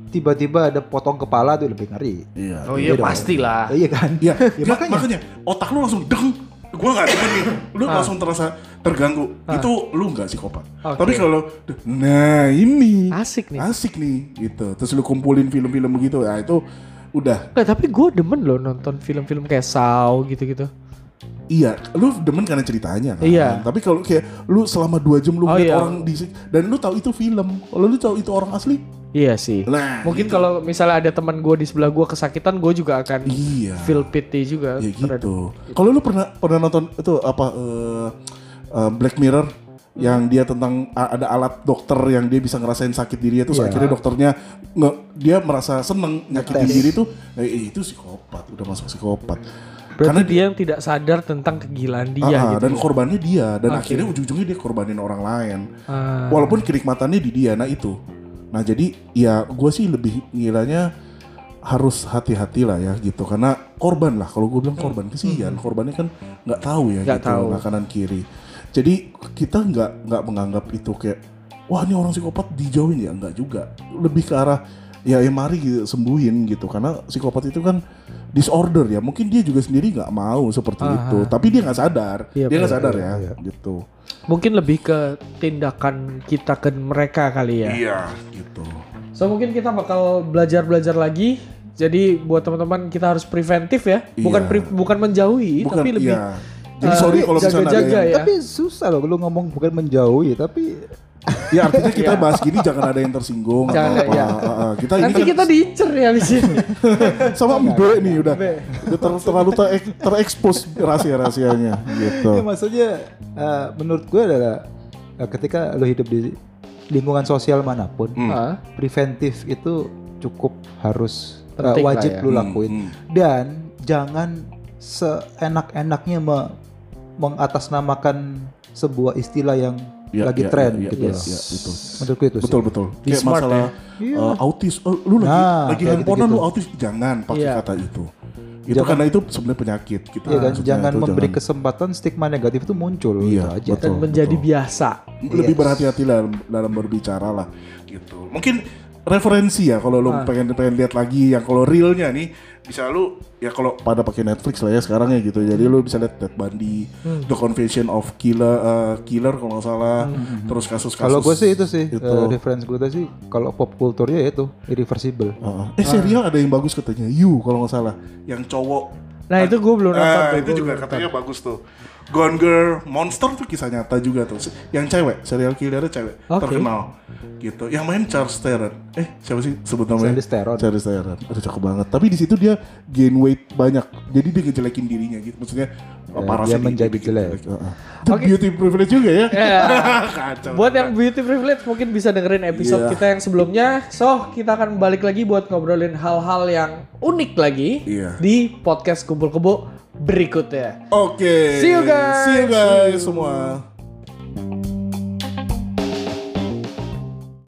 S3: tiba-tiba ada potong kepala tuh lebih ngeri.
S2: iya
S1: Oh iya
S3: dong.
S1: pastilah.
S3: Iya kan?
S2: Iya,
S3: Ya,
S2: nggak,
S3: makanya.
S2: makanya. otak lu langsung deng. Gua nggak demen nih. Lu
S1: Ah.
S2: langsung terasa terganggu. Itu lu nggak psikopat.
S1: Oke.
S2: Tapi kalau nah ini
S1: Asik nih.
S2: asik nih gitu. Terus lu kumpulin film-film begitu ya itu udah
S1: Nggak, tapi gue demen loh nonton film-film kayak Saw gitu-gitu.
S2: Iya lu demen karena ceritanya kan
S1: Iya.
S2: tapi kalau kayak lu selama dua jam lu
S1: Oh, iya.
S2: orang di dan lu tahu itu film kalau lu tahu itu orang asli
S1: Iya sih.
S2: nah
S1: Mungkin
S2: gitu.
S1: kalau misalnya ada teman gue di sebelah gue kesakitan, gue juga akan
S2: iya
S1: feel pity juga.
S2: Ya
S1: terhadap-
S2: gitu. Kalau lu pernah pernah nonton itu apa eh, eh, Black Mirror yang dia tentang ada alat dokter yang dia bisa ngerasain sakit diri terus
S3: Iya.
S2: akhirnya dokternya nge, dia merasa seneng nyakitin diri tuh eh, itu psikopat udah masuk psikopat
S1: Berarti
S2: karena
S1: dia yang tidak sadar tentang kegilaan dia
S2: ah,
S1: gitu.
S2: dan korbannya dia. Dan
S1: Oke.
S2: akhirnya ujung-ujungnya dia korbanin orang lain.
S1: Ah.
S2: walaupun kenikmatannya di dia. Nah itu. Nah jadi ya gue sih lebih ngilanya harus hati-hati lah ya gitu. Karena korban lah. Kalau gue bilang korban kesian. Korbannya kan nggak tahu ya
S1: Hmm. Nggak
S2: gitu
S1: tahu.
S2: kanan kiri. Jadi kita nggak nggak menganggap itu kayak wah ini orang psikopat dijauhin. Ya nggak juga. Lebih ke arah ya ya mari gitu, sembuhin gitu. Karena psikopat itu kan disorder ya mungkin dia juga sendiri nggak mau seperti
S1: Ah.
S2: itu tapi dia nggak sadar
S1: Iya,
S2: dia nggak sadar
S3: iya,
S2: ya
S3: iya.
S2: gitu
S1: Mungkin lebih ke tindakan kita ke mereka kali ya.
S2: iya gitu
S1: So mungkin kita bakal belajar-belajar lagi. Jadi buat teman-teman kita harus preventif ya. Bukan
S2: Iya.
S1: pre- bukan menjauhi,
S2: bukan
S1: tapi lebih
S2: iya. jadi
S1: eh,
S2: sorry kalau misalnya ada
S1: jaga-jaga
S2: yang,
S1: ya.
S3: Tapi susah loh lu ngomong bukan menjauhi tapi
S2: ya artinya kita
S1: Iya.
S2: bahas gini jangan ada yang tersinggung
S1: Jangan
S2: atau apa ah. kita ini
S1: Nanti
S2: kan
S1: kita diincer ya di sini.
S2: sama Mbe nih udah udah ter- terlalu ter- terekspos rahasia-rahasianya gitu
S3: ya maksudnya eh, menurut gue adalah eh, ketika lu hidup di lingkungan sosial mana
S2: pun,
S1: Hmm.
S3: Preventif itu cukup harus
S1: Penting lah
S3: wajib
S1: ya.
S3: lu
S2: Hmm,
S3: lakuin
S2: hmm.
S3: dan jangan seenak-enaknya me- mengatasnamakan sebuah istilah yang
S2: Ya,
S3: lagi
S2: ya,
S3: tren
S2: ya, ya,
S3: gitu.
S2: ya,
S3: loh.
S2: ya, betul.
S3: Menurutku itu sih.
S2: betul betul
S1: Be
S2: kayak
S1: smart
S2: masalah
S3: Iya.
S2: eh, autis oh, lu lagi
S3: Nah,
S2: lagi
S3: kayak
S2: handphonean lu autis jangan pakai
S1: Iya.
S2: kata itu itu
S3: Jangan-
S2: karena itu sebenarnya penyakit kita
S3: Iya kan, jangan
S2: itu
S3: memberi
S2: jangan.
S3: kesempatan stigma negatif itu muncul
S2: Iya,
S3: gitu aja.
S2: betul.
S1: dan menjadi biasa.
S2: lebih
S3: Yes.
S2: berhati-hati dalam, dalam berbicara lah gitu mungkin referensi ya kalau lu
S1: Ah.
S2: pengen pengen lihat lagi yang kalau realnya nih bisa lu ya kalau pada pakai Netflix lah ya sekarang ya gitu jadi lu bisa lihat Ted Bundy,
S1: Hmm.
S2: The Confession of Killer eh, Killer kalau nggak salah, terus kasus-kasus
S3: Kalau gue sih itu sih
S2: itu.
S3: eh, reference gue sih kalau pop kulturnya ya itu irreversible.
S2: Heeh. eh serial ada yang bagus katanya You kalau nggak salah yang cowok
S1: Nah itu gue belum nonton.
S2: Ah,
S1: tuh,
S2: itu juga
S1: belum
S2: katanya bagus tuh. Gone Girl Monster tuh kisah nyata juga tuh. Yang cewek, serial killernya cewek
S1: Oke.
S2: terkenal gitu. Yang main Charles Theron. Eh siapa sih sebut namanya?
S3: Charlize Theron.
S2: Charlize Theron. Aduh cakep banget. Tapi di situ dia gain weight banyak. Jadi dia ngejelekin dirinya gitu. Maksudnya
S3: Ya,
S2: parasnya
S3: dia
S2: di-
S3: menjadi
S2: dibikin
S3: jelek.
S2: Heeh. Itu
S1: Oke.
S2: beauty privilege juga ya.
S1: Ya.
S2: Kacau.
S1: Buat yang beauty privilege mungkin bisa dengerin episode
S2: Iya.
S1: kita yang sebelumnya. So, kita akan balik lagi buat ngobrolin hal-hal yang unik lagi
S2: Iya.
S1: di podcast Kumpul Kebo berikutnya.
S2: Oke.
S1: See you, guys.
S2: See you guys semua.